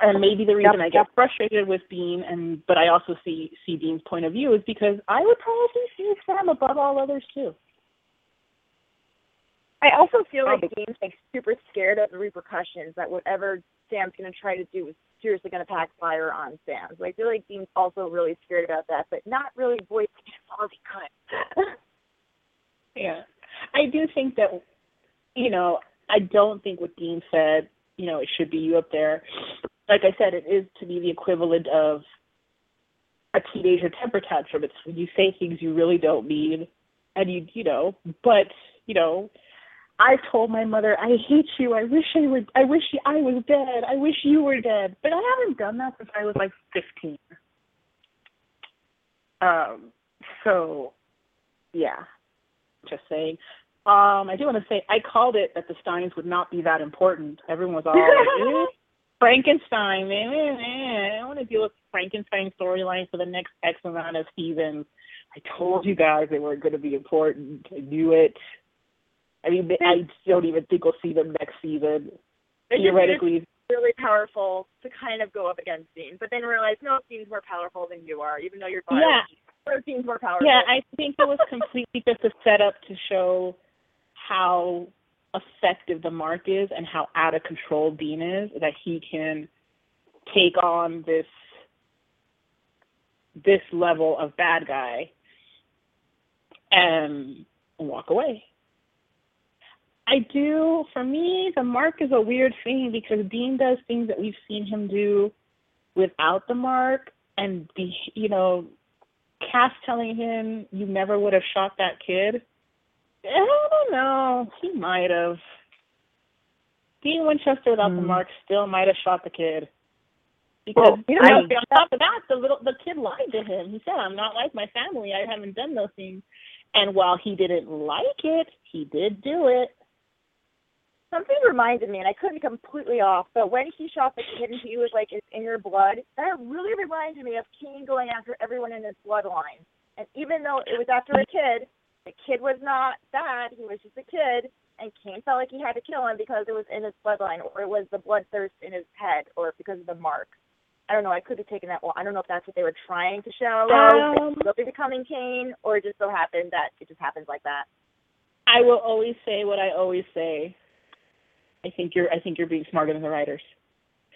Speaker 5: And maybe the reason
Speaker 4: Yep,
Speaker 5: I get frustrated with Dean and but I also see see Dean's point of view is because I would probably see Sam above all others too.
Speaker 3: I also feel like
Speaker 5: oh.
Speaker 3: Dean's like super scared of the repercussions that whatever Sam's gonna try to do is seriously gonna backfire on Sam. So I feel like Dean's also really scared about that, but not really voicing it as he could.
Speaker 5: Yeah. I do think that, you know, I don't think what Dean said, you know, it should be you up there. Like I said, it is to be the equivalent of a teenager temper tantrum. It's when you say things you really don't mean, and you, you know, but, you know, I told my mother, I hate you. I wish I would, I wish I was dead. I wish you were dead. But I haven't done that since I was like 15. Um, so, yeah, just saying. Um, I do want to say I called it that the Stynes would not be that important. Everyone was all like, (laughs) eh, Frankenstein, man, man, man. I don't want to deal with Frankenstein storyline for the next X amount of seasons. I told you guys they weren't going to be important. I knew it. I mean, I don't even think we'll see them next season. Theoretically,
Speaker 3: really powerful to kind of go up against Dean, but then realize no, Dean's more powerful than you are, even though you're
Speaker 5: Yeah.
Speaker 3: biology. Dean's more powerful.
Speaker 5: Yeah, I think it was completely just a setup to show how effective the mark is and how out of control Dean is, that he can take on this this level of bad guy and walk away. I do for me the mark is a weird thing because Dean does things that we've seen him do without the mark and be you know Cass telling him you never would have shot that kid. I don't know. He might have. Dean Winchester without the
Speaker 4: Hmm.
Speaker 5: mark still might have shot the kid. Because
Speaker 4: Well,
Speaker 5: you
Speaker 4: I-
Speaker 5: know, on top of that, the little the kid lied to him. He said, "I'm not like my family. I haven't done those things." And while he didn't like it, he did do it.
Speaker 3: Something reminded me, and I couldn't completely off, but when he shot the kid and he was like it's in your blood, that really reminded me of Cain going after everyone in his bloodline. And even though it was after a kid, the kid was not bad, he was just a kid, and Cain felt like he had to kill him because it was in his bloodline, or it was the bloodthirst in his head, or because of the mark. I don't know, I could have taken that well. I don't know if that's what they were trying to show.
Speaker 5: Um,
Speaker 3: Will be becoming Cain, or it just so happened that it just happens like that.
Speaker 5: I will always say what I always say. I think you're I think you're being smarter than the writers.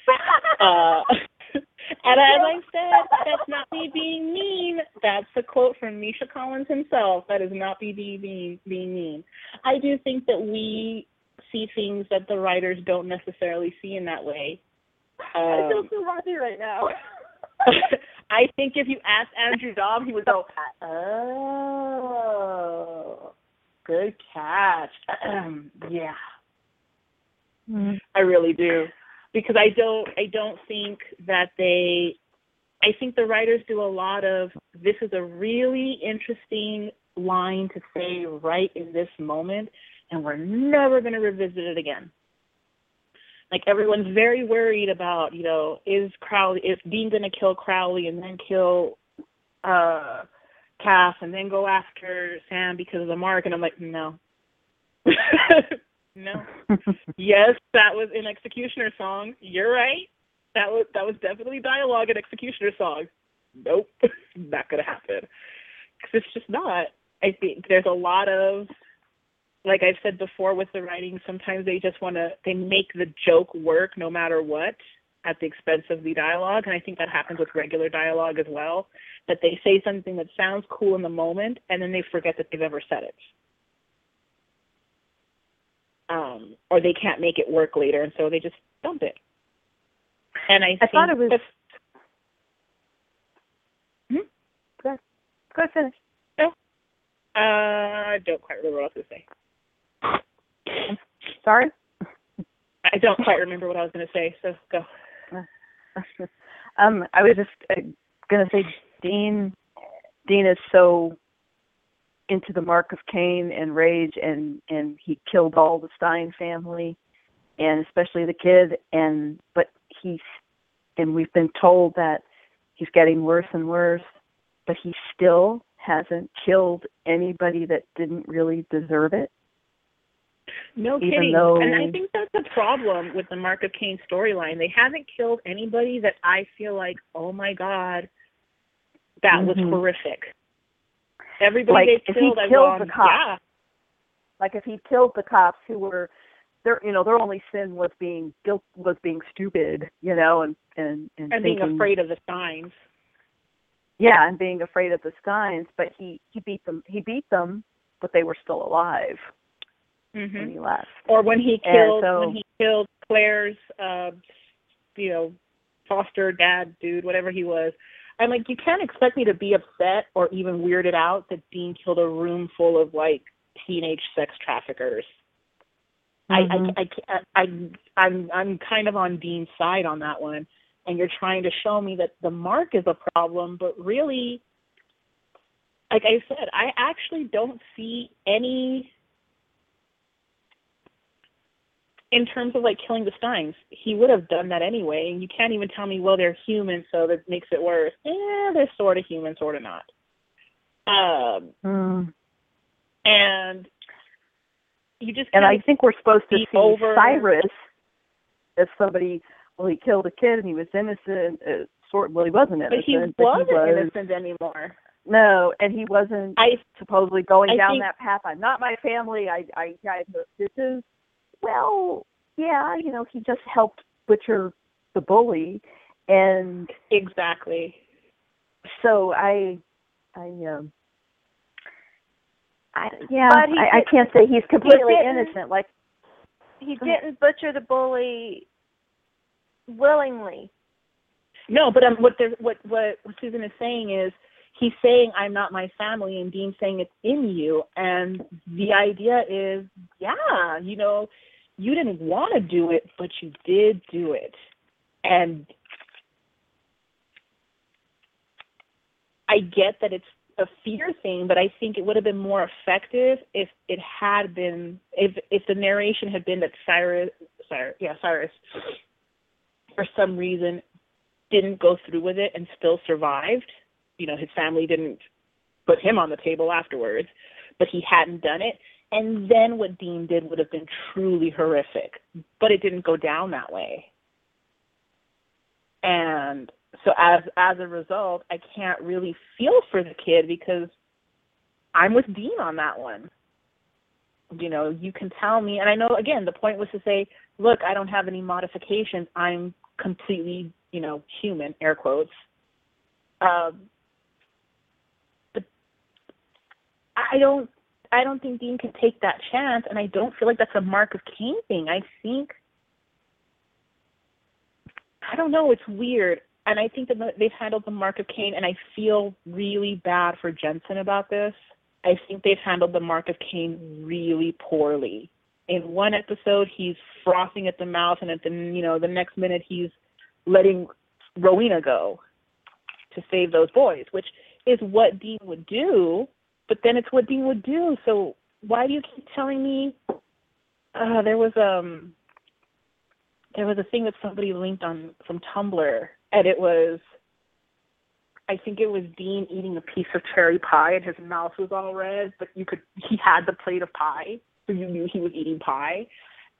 Speaker 5: (laughs) Uh, (laughs) and as I said, that's not me being mean. That's a quote from Misha Collins himself. That is not me being being, mean. I do think that we see things that the writers don't necessarily see in that way.
Speaker 3: I feel
Speaker 5: Um,
Speaker 3: so happy right now. (laughs)
Speaker 5: I think if you asked Andrew Dabb, he would go, "Oh, good catch." (clears throat) yeah.
Speaker 4: Mhm.
Speaker 5: I really do. because I don't I don't think that they I think the writers do a lot of this is a really interesting line to say right in this moment and we're never going to revisit it again. Like everyone's very worried about, you know, is Crowley is Dean going to kill Crowley and then kill uh Cass and then go after Sam because of the mark and I'm like, no. (laughs) no. yes, that was an executioner song. You're right. That was that was definitely dialogue in executioner song. Nope, (laughs) not gonna happen. Cause it's just not. I think there's a lot of, like I've said before with the writing, sometimes they just want to they make the joke work no matter what at the expense of the dialogue, and I think that happens with regular dialogue as well. That they say something that sounds cool in the moment, and then they forget that they've ever said it um, or they can't make it work later, and so they just dump it. And I,
Speaker 4: I thought it was.
Speaker 5: Hmm?
Speaker 4: Go ahead. Go finish.
Speaker 5: No. Uh, I don't quite remember what I was going to say.
Speaker 4: Sorry. (laughs)
Speaker 5: I don't quite remember what I was going to say, so go. (laughs)
Speaker 4: um, I was just uh, going to say, Dean. Dean is so into the mark of Cain and rage and and he killed all the Styne family and especially the kid and but he's and we've been told that he's getting worse and worse but he still hasn't killed anybody that didn't really deserve it
Speaker 5: no
Speaker 4: Even
Speaker 5: kidding.
Speaker 4: though-
Speaker 5: And I think that's the problem with the Mark of Cain storyline. They haven't killed anybody that I feel like, oh my god, that was
Speaker 4: Mhm.
Speaker 5: horrific. Everybody
Speaker 4: Like,
Speaker 5: they
Speaker 4: if he
Speaker 5: killed, I've
Speaker 4: killed the cop,
Speaker 5: yeah,
Speaker 4: like if he killed the cops who were their you know their only sin was being guilt was being stupid you know and and and,
Speaker 5: and being afraid of the Stynes.
Speaker 4: yeah and being afraid of the Stynes but he he beat them he beat them but they were still alive when
Speaker 5: hmm
Speaker 4: he left
Speaker 5: Or when he killed
Speaker 4: so-
Speaker 5: when he killed Claire's, uh, you know, foster dad dude, whatever he was. I'm like, you can't expect me to be upset or even weirded out that Dean killed a room full of like teenage sex traffickers.
Speaker 4: Mhm.
Speaker 5: I, I, I, I, I'm, I'm kind of on Dean's side on that one. And you're trying to show me that the mark is a problem, but really, like I said, I actually don't see any in terms of like killing the Stynes, he would have done that anyway. And you can't even tell me, well, they're human, so that makes it worse. Yeah, they're sort of human, sort of not. Um,
Speaker 4: Mm.
Speaker 5: and you just
Speaker 4: and I think we're supposed to see
Speaker 5: over-
Speaker 4: Cyrus as somebody well he killed a kid and he was innocent uh, sort well he wasn't innocent, but
Speaker 5: he
Speaker 4: but
Speaker 5: wasn't
Speaker 4: he was
Speaker 5: innocent anymore.
Speaker 4: no and he wasn't
Speaker 5: I
Speaker 4: supposedly going
Speaker 5: I
Speaker 4: down
Speaker 5: think-
Speaker 4: that path. I'm not my family. I, I, I, this is, well, yeah, you know, he just helped butcher the bully, and
Speaker 5: exactly.
Speaker 4: so I, I, um, I, yeah,
Speaker 6: But
Speaker 4: I, I can't say he's completely
Speaker 6: didn't-
Speaker 4: innocent. Like,
Speaker 6: He didn't butcher the bully willingly.
Speaker 5: No, but um, what the what what Susan is saying is he's saying I'm not my family, and dean saying it's in you, and the idea is, yeah, you know, you didn't want to do it, but you did do it, and I get that it's a fear thing, but I think it would have been more effective if it had been if if the narration had been that Cyrus, Cyrus, yeah, Cyrus, for some reason didn't go through with it and still survived. You know, his family didn't put him on the table afterwards, but he hadn't done it. And then what Dean did would have been truly horrific, but it didn't go down that way. And so as as a result, I can't really feel for the kid because I'm with Dean on that one. You know, you can tell me, and I know again the point was to say, look, I don't have any modifications. I'm completely, you know, human, air quotes. Um, but I don't, I don't think Dean can take that chance, and I don't feel like that's a Mark of Cain thing. I think, I don't know, it's weird, and I think that they've handled the Mark of Cain, and I feel really bad for Jensen about this. I think they've handled the Mark of Cain really poorly in one episode he's frothing at the mouth, and at the you know the next minute he's letting Rowena go to save those boys, which is what Dean would do. But then it's what Dean would do. So why do you keep telling me? Uh, there was um there was a thing that somebody linked on from Tumblr, and it was I think it was Dean eating a piece of cherry pie and his mouth was all red, but you could he had the plate of pie, so you knew he was eating pie.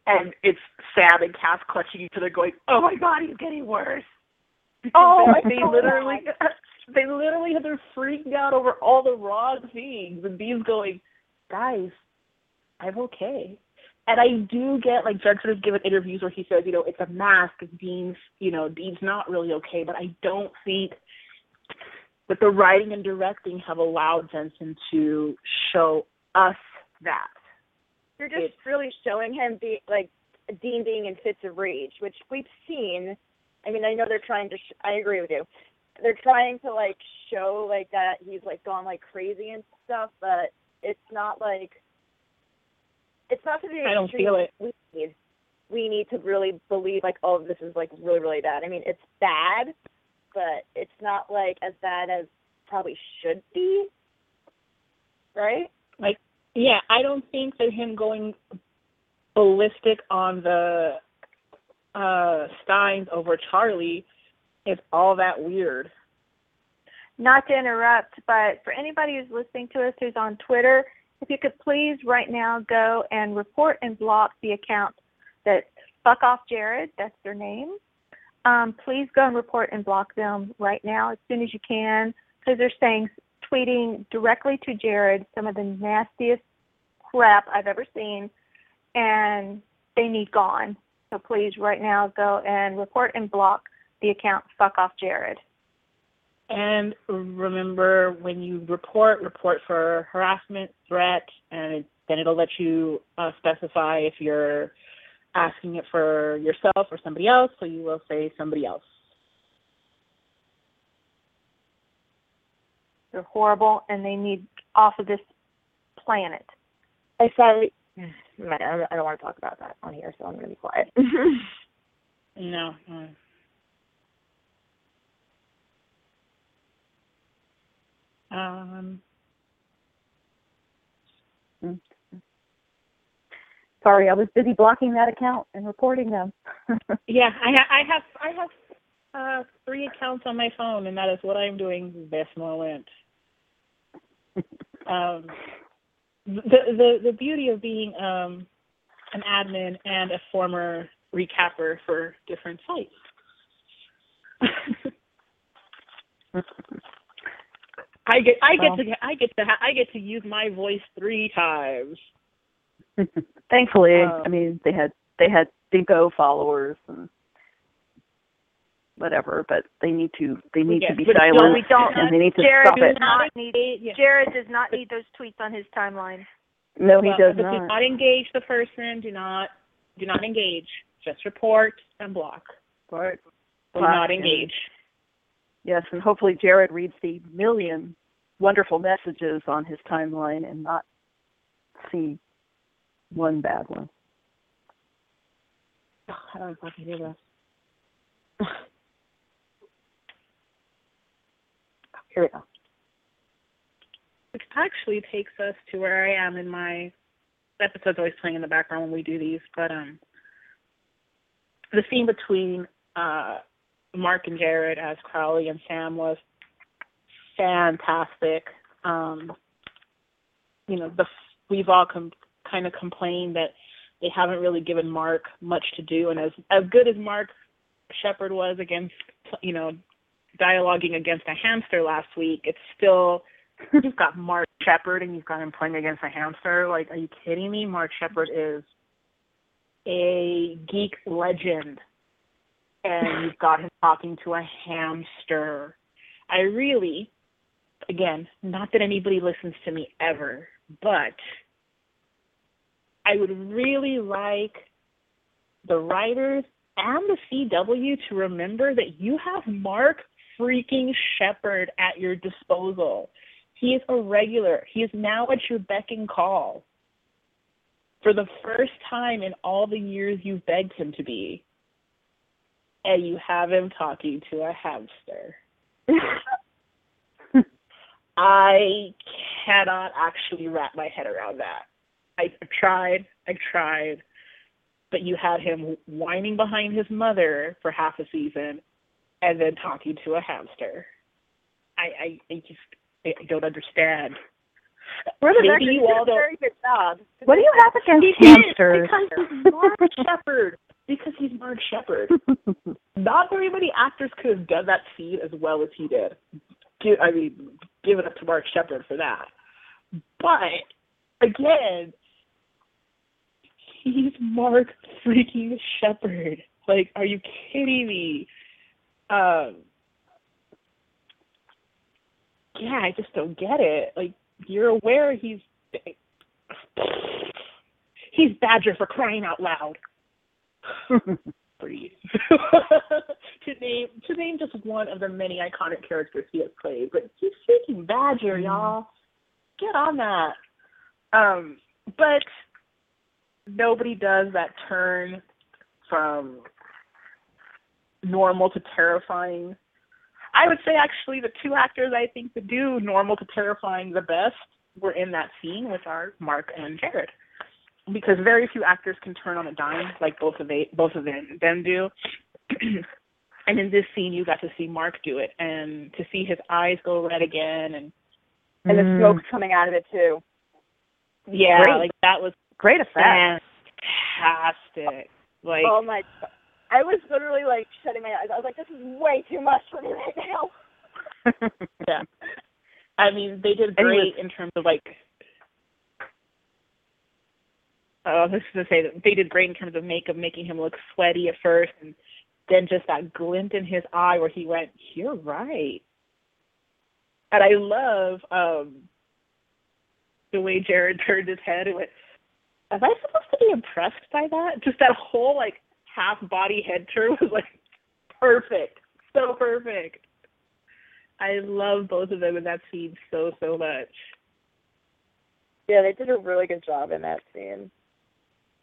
Speaker 5: And it's Sam and Cass clutching each other, going, "Oh my God, he's getting worse." (laughs)
Speaker 3: Oh,
Speaker 5: they, they literally, they literally they're freaking out over all the wrong things, and Dean's going, "Guys, I'm okay." And I do get like Jensen has given interviews where he says, you know, it's a mask. Dean's, you know, Dean's not really okay, but I don't think that the writing and directing have allowed Jensen to show us that.
Speaker 3: You're just really showing him be like Dean being in fits of rage, which we've seen. I mean, I know they're trying to. Sh- I agree with you. They're trying to like show like that he's like gone like crazy and stuff, but it's not like it's not to the
Speaker 5: I don't feel it.
Speaker 3: We need we need to really believe like oh this is like really really bad. I mean it's bad, but it's not like as bad as probably should be, right?
Speaker 5: Like, yeah, I don't think that him going ballistic on the uh Stynes over Charlie is all that weird.
Speaker 6: Not to interrupt, but for anybody who's listening to us who's on Twitter, if you could please right now go and report and block the account that fuck off Jared, that's their name. Um, please go and report and block them right now as soon as you can because they're saying tweeting directly to Jared some of the nastiest crap I've ever seen, and they need gone. So please, right now, go and report and block the account Fuck Off Jared.
Speaker 5: And remember, when you report, report for harassment, threat, and it, then it'll let you uh, specify if you're asking it for yourself or somebody else. So you will say somebody else.
Speaker 6: They're horrible, and they need off of this planet.
Speaker 3: I sorry. (sighs) I don't want to talk about that on here, so I'm going to be quiet. (laughs)
Speaker 5: No. Um,
Speaker 4: Sorry, I was busy blocking that account and reporting them. (laughs)
Speaker 5: yeah, I, ha- I have I have uh, three accounts on my phone, and that is what I'm doing this moment. (laughs) um, the the the beauty of being um, an admin and a former recapper for different sites. (laughs) I get I get
Speaker 4: Well.
Speaker 5: to I get to ha- I get to use my voice three times. (laughs)
Speaker 4: Thankfully,
Speaker 5: Um,
Speaker 4: I mean they had they had Dinko followers and whatever, but they need to they need
Speaker 5: Yes,
Speaker 4: to be
Speaker 5: but
Speaker 4: silent
Speaker 5: don't-
Speaker 6: we don't-
Speaker 4: and they need to
Speaker 6: Jared
Speaker 4: stop
Speaker 6: does
Speaker 4: it.
Speaker 6: not need
Speaker 5: Yeah.
Speaker 6: Jared does not need those tweets on his timeline.
Speaker 4: No, he
Speaker 5: Well,
Speaker 4: does
Speaker 5: not. Do
Speaker 4: not.
Speaker 5: not engage the person. Do not do not engage. Just report and block.
Speaker 4: Right.
Speaker 5: Do
Speaker 4: Block
Speaker 5: not
Speaker 4: and-
Speaker 5: engage.
Speaker 4: Yes, and hopefully Jared reads the million wonderful messages on his timeline and not see one bad one.
Speaker 5: Oh, (sighs) I don't I fucking do this? (sighs) Here we go. Which actually takes us to where I am in my the episode's always playing in the background when we do these, but um the scene between uh Mark and Jared as Crowley and Sam was fantastic. Um you know, the we've all com- kind of complained that they haven't really given Mark much to do, and as as good as Mark Sheppard was against, you know, dialoguing against a hamster last week, it's still you've got Mark Sheppard and you've got him playing against a hamster. Like, are you kidding me? Mark Sheppard is a geek legend, and you've got him talking to a hamster. I really, again, not that anybody listens to me ever, but I would really like the writers and the CW to remember that you have Mark freaking Sheppard at your disposal. He is a regular. He is now at your beck and call. for the first time in all the years you've begged him to be, and you have him talking to a hamster. I cannot actually wrap my head around that. I tried, I tried, but you had him whining behind his mother for half a season and then talking to a hamster. I I, I just I don't understand.
Speaker 3: For the
Speaker 5: Maybe you
Speaker 3: he did
Speaker 5: all
Speaker 3: a
Speaker 5: don't-
Speaker 3: very good job.
Speaker 4: What do you have against
Speaker 5: He did
Speaker 4: hamsters?
Speaker 5: because he's Mark Sheppard. Because he's Mark Sheppard. (laughs) Not very many actors could have done that scene as well as he did. Give, I mean, give it up to Mark Sheppard for that. But again, he's Mark freaking Sheppard. Like, are you kidding me? Um, yeah, I just don't get it. Like, you're aware he's he's Badger for crying out loud. Breathe. (laughs) to name to name just one of the many iconic characters he has played, but he's freaking Badger, y'all. Get on that. Um, but nobody does that turn from normal to terrifying. I would say actually the two actors I think that do normal to terrifying the best were in that scene, which are Mark and Jared because very few actors can turn on a dime like both of they both of them them do. (clears throat) and in this scene, you got to see Mark do it, and to see his eyes go red again, and
Speaker 3: And the
Speaker 4: mm.
Speaker 3: smoke coming out of it too.
Speaker 5: yeah,
Speaker 4: Great.
Speaker 5: like that was
Speaker 4: Great effect.
Speaker 5: fantastic. Like
Speaker 3: oh my! I was literally like shutting my eyes. I was like, "This is way too much for me right now." (laughs)
Speaker 5: yeah, I mean they did
Speaker 4: And he
Speaker 5: great in terms of like. Oh, I was just gonna say that they did great in terms of makeup, making him look sweaty at first, and then just that glint in his eye where he went, "You're right." And I love um the way Jared turned his head and went, "Am I supposed to be impressed by that?" Just that whole like half body head turn was like perfect, so perfect. I love both of them in that scene so so much.
Speaker 3: Yeah, they did a really good job in that scene.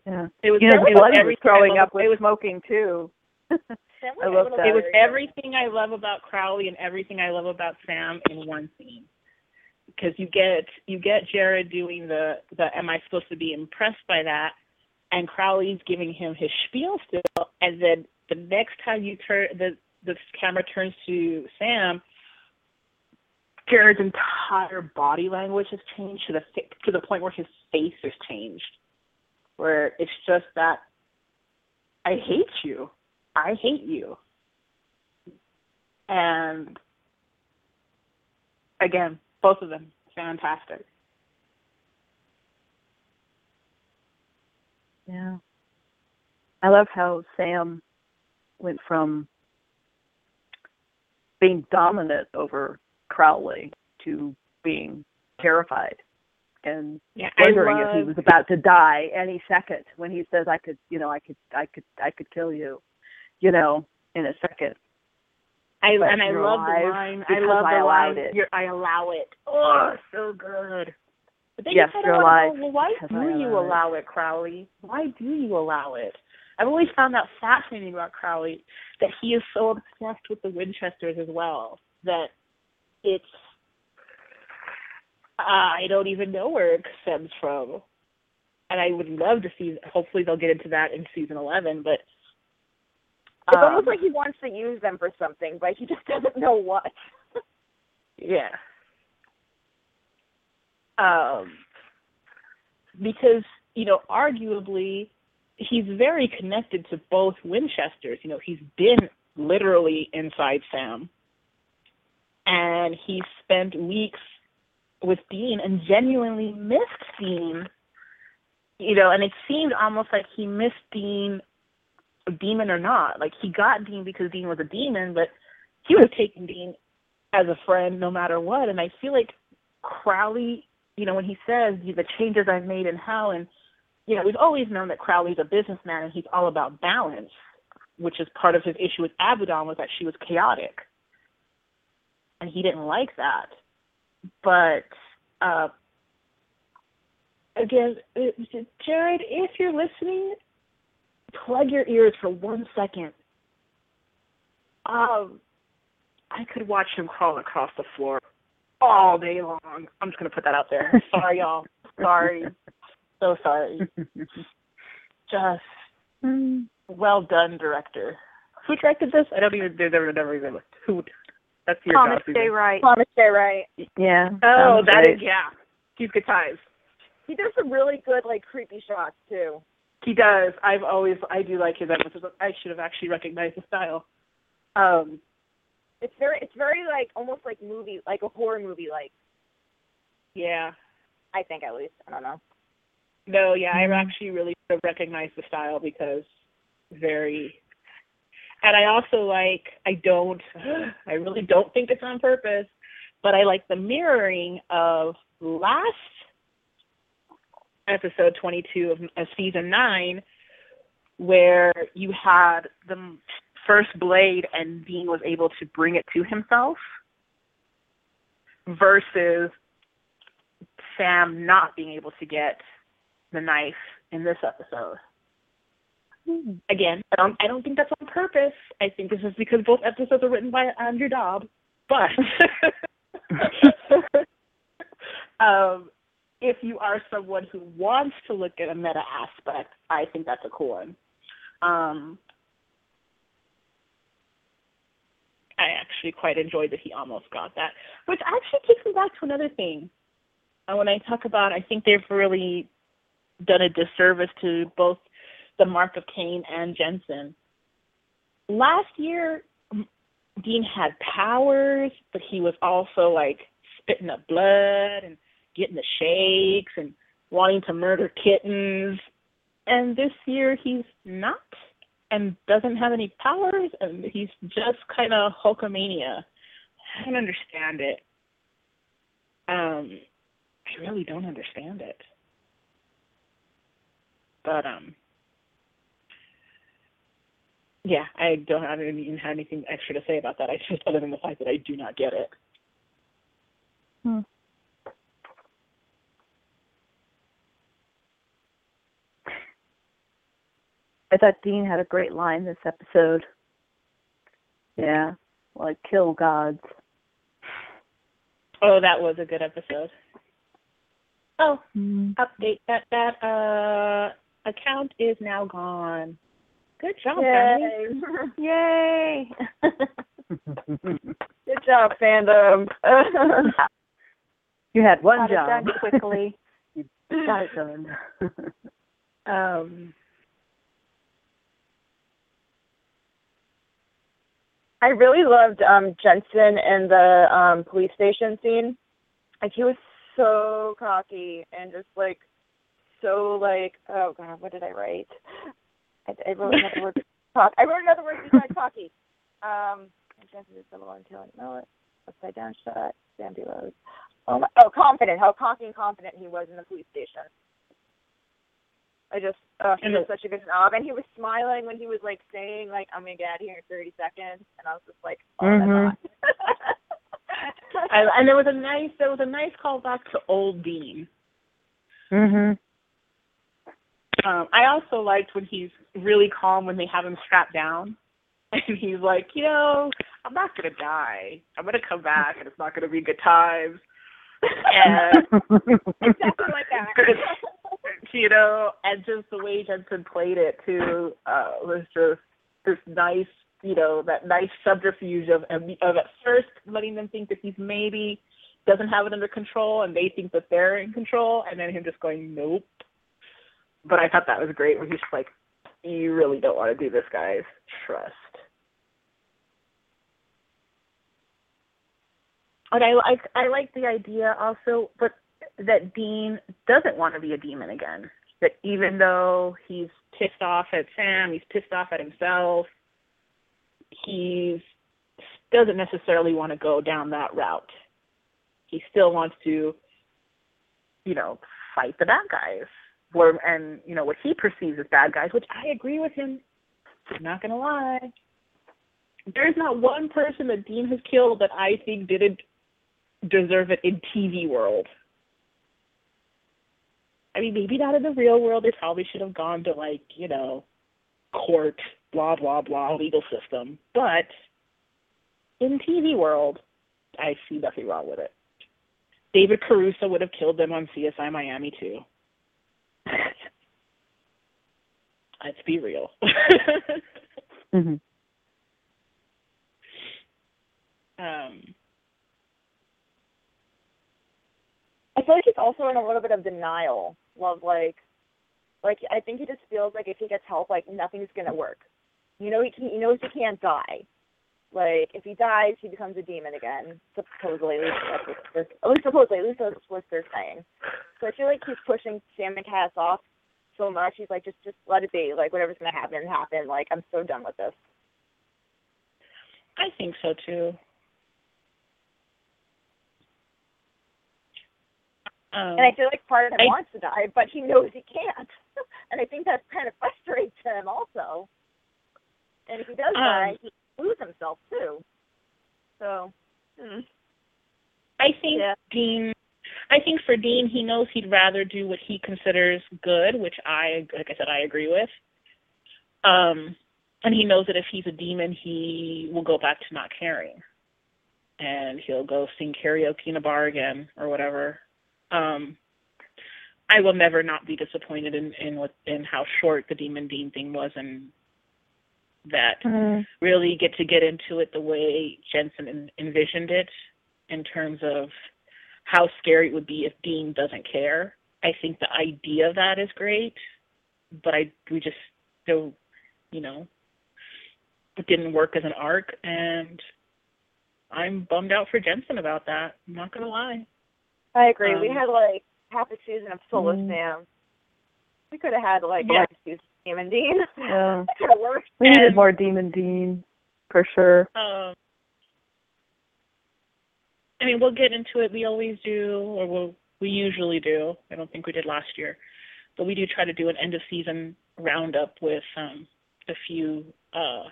Speaker 4: Yeah.
Speaker 5: It was,
Speaker 4: You know,
Speaker 5: it was
Speaker 4: Glenn was growing up with
Speaker 5: it was
Speaker 4: smoking too. (laughs)
Speaker 3: Sam
Speaker 4: I love that.
Speaker 5: it was everything I love about Crowley and everything I love about Sam in one scene. Because you get you get Jared doing the the am I supposed to be impressed by that, and Crowley's giving him his spiel still, and then the next time you turn the the camera turns to Sam, Jared's entire body language has changed to the to the point where his face has changed, where it's just that I hate you. I hate you. And again, both of them fantastic.
Speaker 4: Yeah. I love how Sam went from being dominant over Crowley to being terrified and
Speaker 5: Yeah,
Speaker 4: wondering
Speaker 5: I
Speaker 4: if he was about to die any second when he says I could you know, I could I could I could kill you, you know, in a second.
Speaker 5: I
Speaker 4: but
Speaker 5: and I love the line. I love
Speaker 4: I
Speaker 5: the line.
Speaker 4: it.
Speaker 5: You're, I allow it. Oh, so good. But then
Speaker 4: Yes,
Speaker 5: you
Speaker 4: you're alive
Speaker 5: well, why do you
Speaker 4: allow it.
Speaker 5: allow it, Crowley? Why do you allow it? I've always found that fascinating about Crowley, that he is so obsessed with the Winchesters as well, that it's I don't even know where it stems from. And I would love to see hopefully they'll get into that in season eleven, but
Speaker 3: It's
Speaker 5: um,
Speaker 3: almost like he wants to use them for something, but he (laughs) just doesn't know what.
Speaker 5: Yeah. Um, because you know, arguably, he's very connected to both Winchesters. You know, he's been literally inside Sam, and he spent weeks with Dean and genuinely missed Dean. You know, and it seemed almost like he missed Dean, a demon or not. Like he got Dean because Dean was a demon, but he would have taken Dean as a friend no matter what. And I feel like Crowley, you know, when he says the changes I've made in hell, and you know, we've always known that Crowley's a businessman and he's all about balance, which is part of his issue with Abaddon was that she was chaotic, and he didn't like that. But uh, again, Jared, if you're listening, plug your ears for one second. Um, I could watch him crawl across the floor all day long. I'm just gonna put that out there. (laughs) Sorry, y'all. Sorry. So sorry. (laughs) Just well done, director. Who directed this? I don't even. They never, never even looked. Who? That's your
Speaker 6: Thomas
Speaker 5: job.
Speaker 6: J.
Speaker 5: Susan.
Speaker 6: Wright.
Speaker 3: Thomas J. Wright.
Speaker 4: Yeah.
Speaker 5: Oh,
Speaker 4: sounds
Speaker 5: that
Speaker 4: great.
Speaker 5: is yeah. He's good times.
Speaker 3: He does some really good like creepy shots too.
Speaker 5: He does. I've always I do like his episodes. I should have actually recognized the style. Um,
Speaker 3: It's very it's very like almost like movie like a horror movie like
Speaker 5: yeah.
Speaker 3: I think at least. I don't know.
Speaker 5: No, yeah, I actually really sort of recognize the style because very and I also like I don't (gasps) I really don't think it's on purpose, but I like the mirroring of last episode 22 of, of season 9 where you had the first blade and Dean was able to bring it to himself versus Sam not being able to get the knife in this episode. Again, I don't I don't think that's on purpose. I think this is because both episodes are written by Andrew Dabb. But (laughs) um if you are someone who wants to look at a meta aspect, I think that's a cool one. Um I actually quite enjoyed that he almost got that. Which actually takes me back to another thing. And when I talk about, I think they've really done a disservice to both the Mark of Cain and Jensen. Last year, Dean had powers, but he was also like spitting up blood and getting the shakes and wanting to murder kittens. And this year, he's not and doesn't have any powers, and he's just kind of Hulkamania. I don't understand it. Um, I really don't understand it. But um, yeah, I don't have even have anything extra to say about that. I just other than the fact that I do not get it.
Speaker 4: I thought Dean had a great line this episode. Yeah, like kill gods.
Speaker 5: Oh, that was a good episode. Oh,
Speaker 4: Mm.
Speaker 5: update that that uh account is now gone. Good job, family.
Speaker 3: Yay! (laughs)
Speaker 4: Yay! (laughs)
Speaker 3: Good job, fandom. (laughs)
Speaker 4: you had one
Speaker 5: Got it
Speaker 4: job.
Speaker 5: done quickly.
Speaker 4: you got it done.
Speaker 5: Um,
Speaker 3: I really loved um Jensen in the um police station scene. Like he was so cocky and just like so like oh god, what did I write? I, I wrote another word cock. (laughs) I wrote another word besides (laughs) cocky. Um and Jensen is double until I know it. Upside down shot, Sandy Rose. Oh my oh confident, how cocky and confident he was in the police station. I just uh he did such a good job and he was smiling when he was like saying like I'm gonna get out of here in thirty seconds and I was just like, Oh
Speaker 4: Mhm.
Speaker 3: hot.
Speaker 5: and, and there was a nice there was a nice callback to old Dean.
Speaker 4: mhm.
Speaker 5: Um, I also liked when he's really calm when they have him strapped down, (laughs) and he's like, you know, I'm not gonna die. I'm gonna come back, and it's not gonna be good times. (laughs) And (laughs)
Speaker 3: exactly like that.
Speaker 5: you know, and just the way Jensen played it too uh, was just this nice, you know, that nice subterfuge of of at first letting them think that he's maybe doesn't have it under control, and they think that they're in control, and then him just going, nope. But I thought that was great when he's like, you really don't want to do this, guys. Trust. And I like I like the idea also, but that Dean doesn't want to be a demon again. That even though he's pissed off at Sam, he's pissed off at himself, he doesn't necessarily want to go down that route. He still wants to, you know, fight the bad guys, and you know what he perceives as bad guys, which I agree with him. I'm not gonna lie. There's not one person that Dean has killed that I think didn't deserve it in TV world. I mean, maybe not in the real world. They probably should have gone to like, you know, court, blah blah blah, legal system. But in TV world, I see nothing wrong with it. David Caruso would have killed them on CSI Miami too. Let's be real. (laughs)
Speaker 4: hmm
Speaker 5: um,
Speaker 3: I feel like he's also in a little bit of denial of like, like I think he just feels like if he gets help, like nothing's gonna work. You know, he can, he knows he can't die. Like if he dies, he becomes a demon again. Supposedly, at least that's what they're, at least supposedly, at least that's what they're saying. So I feel like he's pushing Sam and Cass off so much. He's like, just just let it be. Like whatever's gonna happen, happen. Like I'm so done with this.
Speaker 5: I think so too. Um,
Speaker 3: And I feel like part of him
Speaker 5: I-
Speaker 3: wants to die, but he knows he can't. (laughs) and I think that kind of frustrates him also. And if he does
Speaker 5: Um,
Speaker 3: die, he lose himself too. So, mm,
Speaker 5: I think
Speaker 3: Yeah.
Speaker 5: Dean. I think for Dean, he knows he'd rather do what he considers good, which I, like I said, I agree with. Um, and he knows that if he's a demon, he will go back to not caring, and he'll go sing karaoke in a bar again or whatever. Um, I will never not be disappointed in in what in how short the demon Dean thing was, and that really get to get into it the way Jensen en- envisioned it in terms of how scary it would be if Dean doesn't care. I think the idea of that is great, but I we just don't, you know, it didn't work as an arc, and I'm bummed out for Jensen about that. I'm not gonna lie.
Speaker 3: I agree. we
Speaker 5: Um,
Speaker 3: had like half a season of Soulless
Speaker 4: Mm.
Speaker 3: Sam. We could have had like
Speaker 5: Yeah.
Speaker 3: half a season of Sam and Dean.
Speaker 4: Yeah. (laughs)
Speaker 3: that could have worked.
Speaker 4: We needed more Demon Dean, for sure.
Speaker 5: Um, I mean, we'll get into it. We always do, or we'll, we usually do. I don't think we did last year, but we do try to do an end of season roundup with um, a few uh,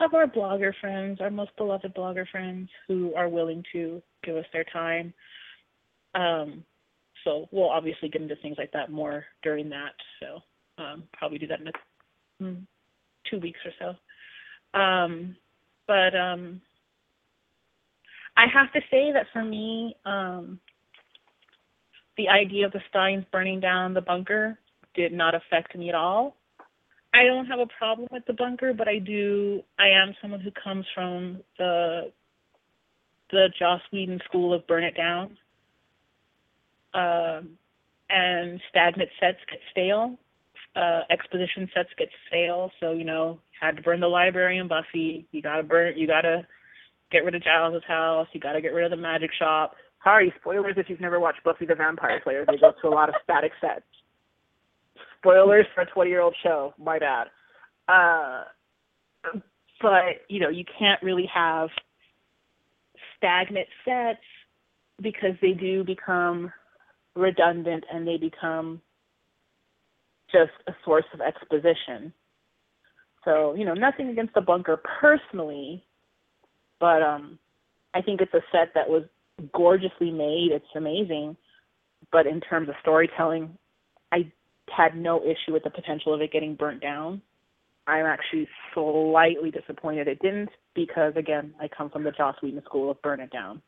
Speaker 5: of our blogger friends, our most beloved blogger friends, who are willing to give us their time. Um, so we'll obviously get into things like that more during that. So um, probably do that in a, mm, two weeks or so. Um, but um, I have to say that for me, um, the idea of the Stynes burning down the bunker did not affect me at all. I don't have a problem with the bunker, but I do. I am someone who comes from the the Joss Whedon school of burn it down, um, and stagnant sets get stale. Uh, exposition sets get stale, so you know had to burn the library in Buffy. You gotta burn. You gotta get rid of Giles' house. You gotta get rid of the magic shop. Sorry, spoilers if you've never watched Buffy the Vampire Slayer. They go to a lot of static sets. Spoilers for a 20-year-old show. My bad. Uh, but you know, you can't really have stagnant sets because they do become redundant and they become just a source of exposition. So, you know, nothing against the bunker personally, but um I think it's a set that was gorgeously made. It's amazing. But in terms of storytelling, I had no issue with the potential of it getting burnt down. I'm actually slightly disappointed it didn't because again, I come from the Joss Whedon school of burn it down.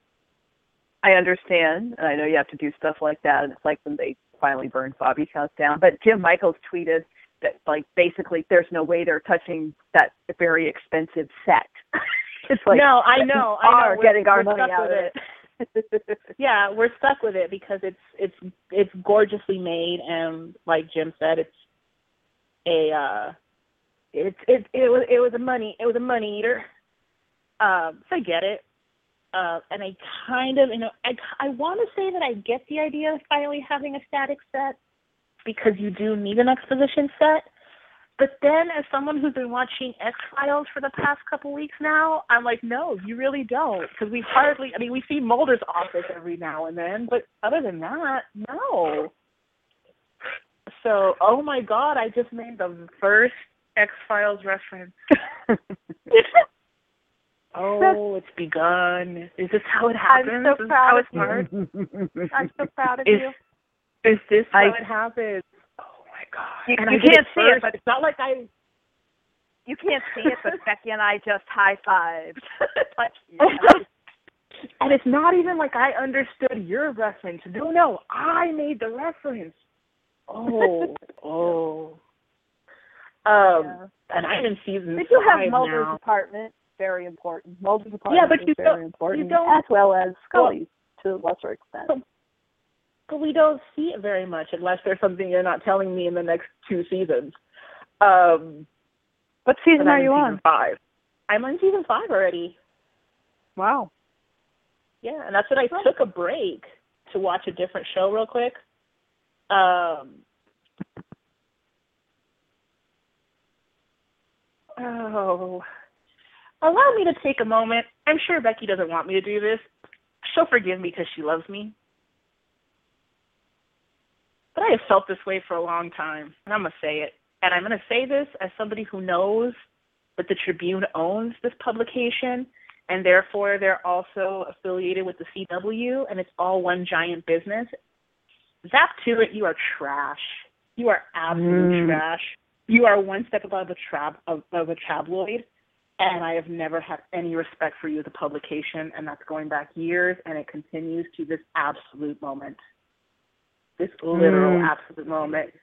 Speaker 4: I understand, and I know you have to do stuff like that, and it's like when they finally burned Bobby's house down. But Jim Michaels tweeted that, like, basically, there's no way they're touching that very expensive set. (laughs) (laughs) it's like
Speaker 5: no, I know, I know.
Speaker 4: getting our money out
Speaker 5: with
Speaker 4: of
Speaker 5: it.
Speaker 4: it. (laughs)
Speaker 5: yeah, we're stuck with it because it's it's it's gorgeously made and like Jim said, it's a uh it's it it was it was a money it was a money eater. Um, so I get it. Uh, and I kind of you know I I want to say that I get the idea of finally having a static set because you do need an exposition set. But then, as someone who's been watching X Files for the past couple weeks now, I'm like, no, you really don't, because we hardly. I mean, we see Mulder's office every now and then, but other than that, no. So, oh my God, I just made the first X Files reference. (laughs) oh, it's begun. Is this how it happens?
Speaker 6: I'm so
Speaker 5: Is
Speaker 6: proud
Speaker 5: how
Speaker 6: of
Speaker 5: it starts?
Speaker 6: I'm so proud of
Speaker 5: Is-
Speaker 6: you.
Speaker 5: Is this how
Speaker 4: I-
Speaker 5: it happens? Oh my god!
Speaker 4: You-
Speaker 5: and
Speaker 4: you
Speaker 5: I
Speaker 4: can't
Speaker 5: it
Speaker 4: see it, but-
Speaker 5: it's not like I.
Speaker 4: You can't see it, but Becky and I just high fived. (laughs) like,
Speaker 5: and it's not even like I understood your reference. No, no, I made the reference. Oh, (laughs) oh. Um,
Speaker 4: Yeah.
Speaker 5: and I'm in season
Speaker 4: But you have
Speaker 5: five
Speaker 4: Mulder's
Speaker 5: now.
Speaker 4: apartment, very important. Mulder's
Speaker 5: Yeah, but you
Speaker 4: very
Speaker 5: don't- you
Speaker 4: important,
Speaker 5: don't-
Speaker 4: as well as Scully's to a lesser extent.
Speaker 5: But we don't see it very much unless there's something you're not telling me in the next two seasons. Um,
Speaker 4: What
Speaker 5: but
Speaker 4: season are you
Speaker 5: season
Speaker 4: on?
Speaker 5: Five. I'm on season five already.
Speaker 4: Wow.
Speaker 5: Yeah, and that's when I took a break to watch a different show real quick. Um, oh, allow me to take a moment. I'm sure Becky doesn't want me to do this. She'll forgive me because she loves me. But I have felt this way for a long time, and I'm going to say it. And I'm going to say this as somebody who knows that the Tribune owns this publication and therefore they're also affiliated with the CW, and it's all one giant business. Zap to it, you are trash. You are absolute
Speaker 4: Mm.
Speaker 5: trash. You are one step above a trab of, of a tabloid, and I have never had any respect for you as a publication, and that's going back years, and it continues to this absolute moment, this literal
Speaker 4: Mm.
Speaker 5: absolute moment.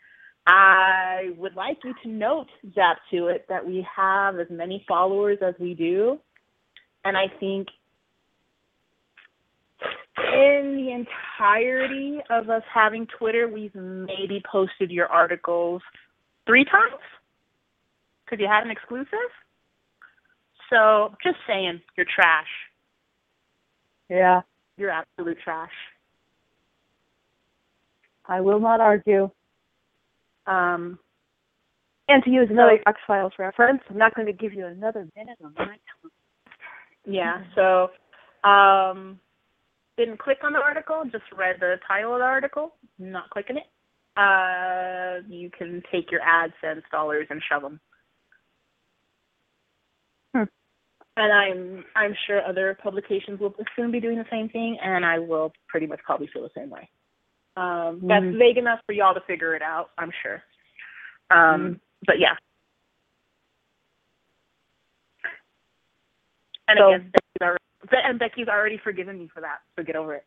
Speaker 5: I would like you to note, Zap to it, that we have as many followers as we do. And I think in the entirety of us having Twitter, we've maybe posted your articles three times because you had an exclusive. So just saying, you're trash.
Speaker 4: Yeah,
Speaker 5: You're absolute trash.
Speaker 4: I will not argue.
Speaker 5: Um,
Speaker 4: And to use another X Files reference, I'm not going to give you another minute on my time.
Speaker 5: Yeah. So, um, didn't click on the article, just read the title of the article. Not clicking it. Uh, you can take your AdSense dollars and shove them.
Speaker 4: Hmm.
Speaker 5: And I'm I'm sure other publications will soon be doing the same thing, and I will pretty much probably feel the same way. Um, That's
Speaker 4: Mhm.
Speaker 5: vague enough for y'all to figure it out, I'm sure. Um, But yeah. And
Speaker 4: So-
Speaker 5: again, Becky's already, and Becky's already forgiven me for that, so get over it.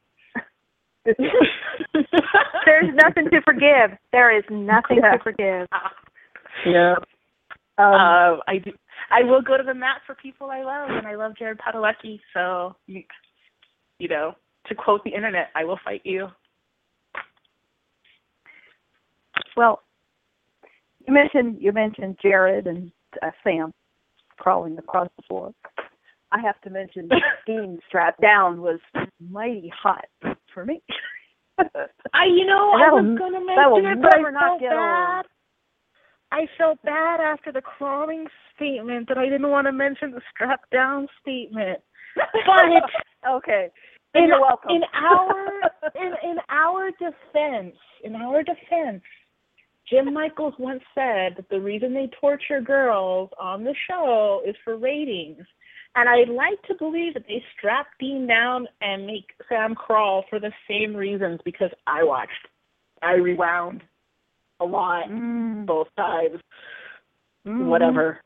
Speaker 5: (laughs)
Speaker 6: There's nothing to forgive. There is nothing
Speaker 4: Yeah.
Speaker 6: to forgive. (laughs)
Speaker 4: Yeah. Um,
Speaker 5: uh, I do. I will go to the mat for people I love, and I love Jared Padalecki. So, you, you know, to quote the internet, I will fight you.
Speaker 4: Well, you mentioned you mentioned Jared and uh, Sam crawling across the floor. I have to mention Dean (laughs) strapped down was mighty hot for me.
Speaker 5: I, you know, (laughs) I was
Speaker 4: that will
Speaker 5: mention it, but I felt bad. I felt bad after the crawling statement that I didn't want to mention the strap down statement. But (laughs)
Speaker 4: okay.
Speaker 5: In,
Speaker 4: you're welcome.
Speaker 5: in our in in our defense, in our defense, Jim Michaels once said that the reason they torture girls on the show is for ratings. And I'd like to believe that they strap Dean down and make Sam crawl for the same reasons because I watched. I rewound a lot,
Speaker 4: Mm,
Speaker 5: both times,
Speaker 4: mm.
Speaker 5: whatever.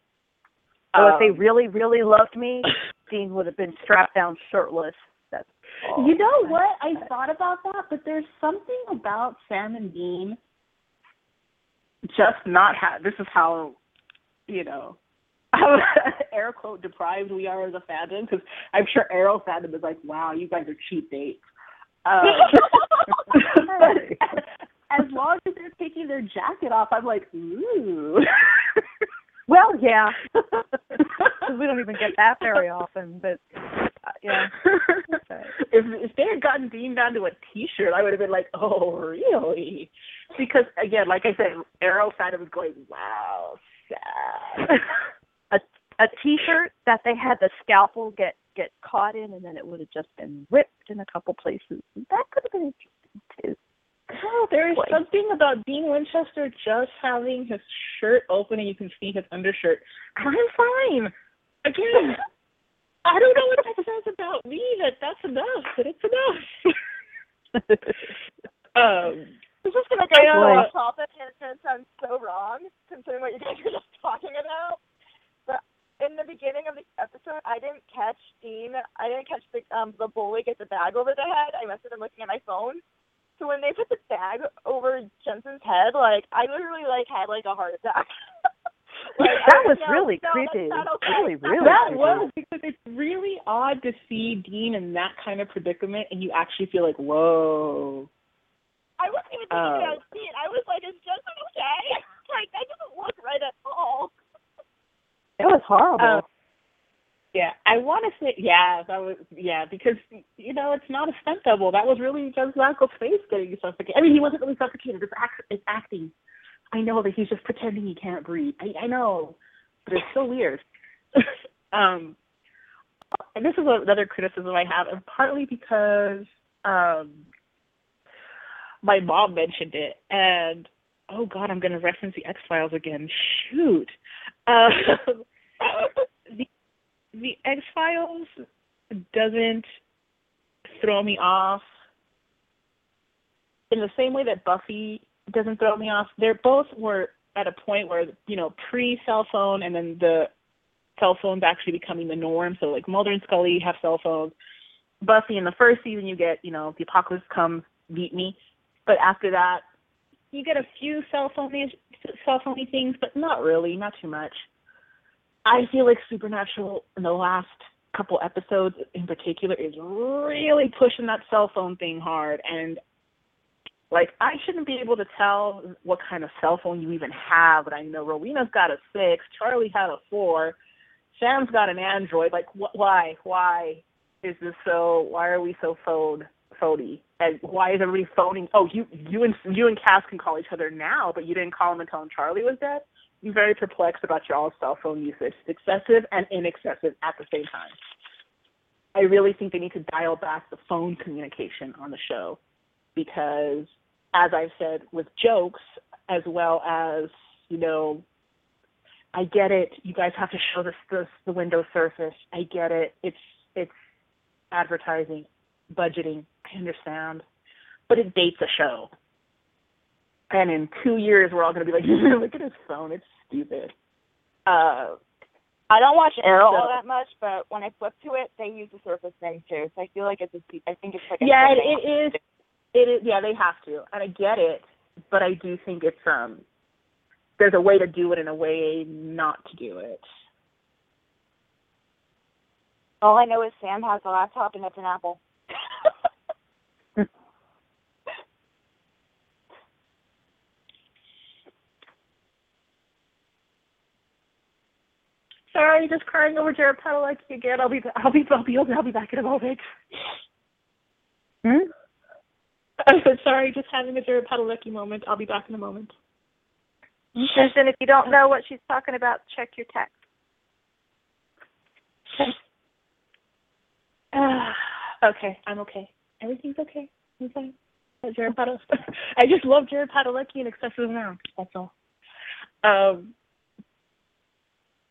Speaker 4: So if they
Speaker 5: Um,
Speaker 4: really, really loved me, (coughs) Dean would have been strapped down shirtless. That's.
Speaker 5: You know what? I thought about that, but there's something about Sam and Dean just not have. This is how, you know, (laughs) how air quote deprived we are as a fandom because I'm sure Arrow fandom is like, wow, you guys are cheap dates. Um, (laughs) as long as they're taking their jacket off, I'm like, ooh.
Speaker 4: Well, yeah. (laughs) we don't even get that very often, but uh, (laughs) yeah.
Speaker 5: If if they had gotten Dean down to a T-shirt, I would have been like, "Oh, really?" Because again, like I said, Arrow side was going, "Wow, sad." (laughs)
Speaker 4: A a T-shirt that they had the scalpel get get caught in, and then it would have just been ripped in a couple places. That could have been interesting too.
Speaker 5: Oh, there is something about Dean Winchester just having his shirt open and you can see his undershirt. And I'm fine. Again, I don't know what that says about me. That that's enough. That it's enough. (laughs) um,
Speaker 3: This is gonna go off topic and it's gonna sound so wrong considering what you guys were just talking about. But in the beginning of the episode, I didn't catch Dean. I didn't catch the um the bully get the bag over the head. I must have been looking at my phone. So when they put the bag over Jensen's head, like I literally like had like a heart attack. (laughs) like,
Speaker 4: That was
Speaker 3: was, no,
Speaker 4: really
Speaker 3: no,
Speaker 4: creepy.
Speaker 3: not okay.
Speaker 4: Really, really
Speaker 5: that
Speaker 4: creepy.
Speaker 5: was because it's really odd to see Dean in that kind of predicament, and you actually feel like, whoa.
Speaker 3: I wasn't even thinking
Speaker 5: Oh.
Speaker 3: about Dean. I was like, is Jensen okay? (laughs) like that doesn't look right at all.
Speaker 4: It was horrible.
Speaker 5: Um, yeah, I want to say, yeah, that was, yeah, because you know it's not a stunt double. That was really Jensen Ackles' face getting suffocated. I mean, he wasn't really suffocated. It's act, it's acting. I know that he's just pretending he can't breathe. I, I know, but it's so weird. (laughs) um, and this is another criticism I have, and partly because um, my mom mentioned it, and oh god, I'm going to reference the X Files again. Shoot. Um, (laughs) the the X Files doesn't throw me off in the same way that Buffy doesn't throw me off. They're both were at a point where you know pre cell phone and then the cell phones actually becoming the norm. So like Mulder and Scully have cell phones. Buffy in the first season you get you know the apocalypse comes beat me, but after that you get a few cell phone cell phony things, but not really, not too much. I feel like Supernatural in the last couple episodes in particular is really pushing that cell phone thing hard and like I shouldn't be able to tell what kind of cell phone you even have, but I know Rowena's got a six, Charlie had a four, Sam's got an Android. Like wh- why? Why is this so? Why are we so phone phony? And why is everybody phoning? Oh, you you and you and Cass can call each other now, but you didn't call him until Charlie was dead. I'm very perplexed about y'all's cell phone usage. It's excessive and inexcessive at the same time. I really think they need to dial back the phone communication on the show because, as I've said, with jokes as well as you know, I get it. You guys have to show this, this the Windows Surface. I get it. It's it's advertising, budgeting. I understand, but it dates a show. And in two years, we're all going to be like, (laughs) look at his phone. It's stupid. Uh,
Speaker 3: I don't watch Arrow all that much, but when I flip to it, they use the Surface thing too. So I feel like it's a. I think it's like a
Speaker 5: yeah, it, it is. It is. Yeah, they have to, and I get it. But I do think it's um. There's a way to do it and a way not to do it.
Speaker 3: All I know is Sam has a laptop and it's an Apple. (laughs)
Speaker 5: Sorry, just crying over Jared Padalecki again. I'll be. I'll be. I'll be. I'll be back in a moment.
Speaker 4: Hmm? (laughs)
Speaker 5: I said sorry, just having a Jared Padalecki moment. I'll be back in a moment.
Speaker 6: Susan, if you don't know what she's talking about, check your text.
Speaker 5: Ah, (sighs) okay, I'm okay. Everything's okay. I'm fine. Uh, Jared Padalecki. I just love Jared Padalecki in excessive amounts. That's all. Um.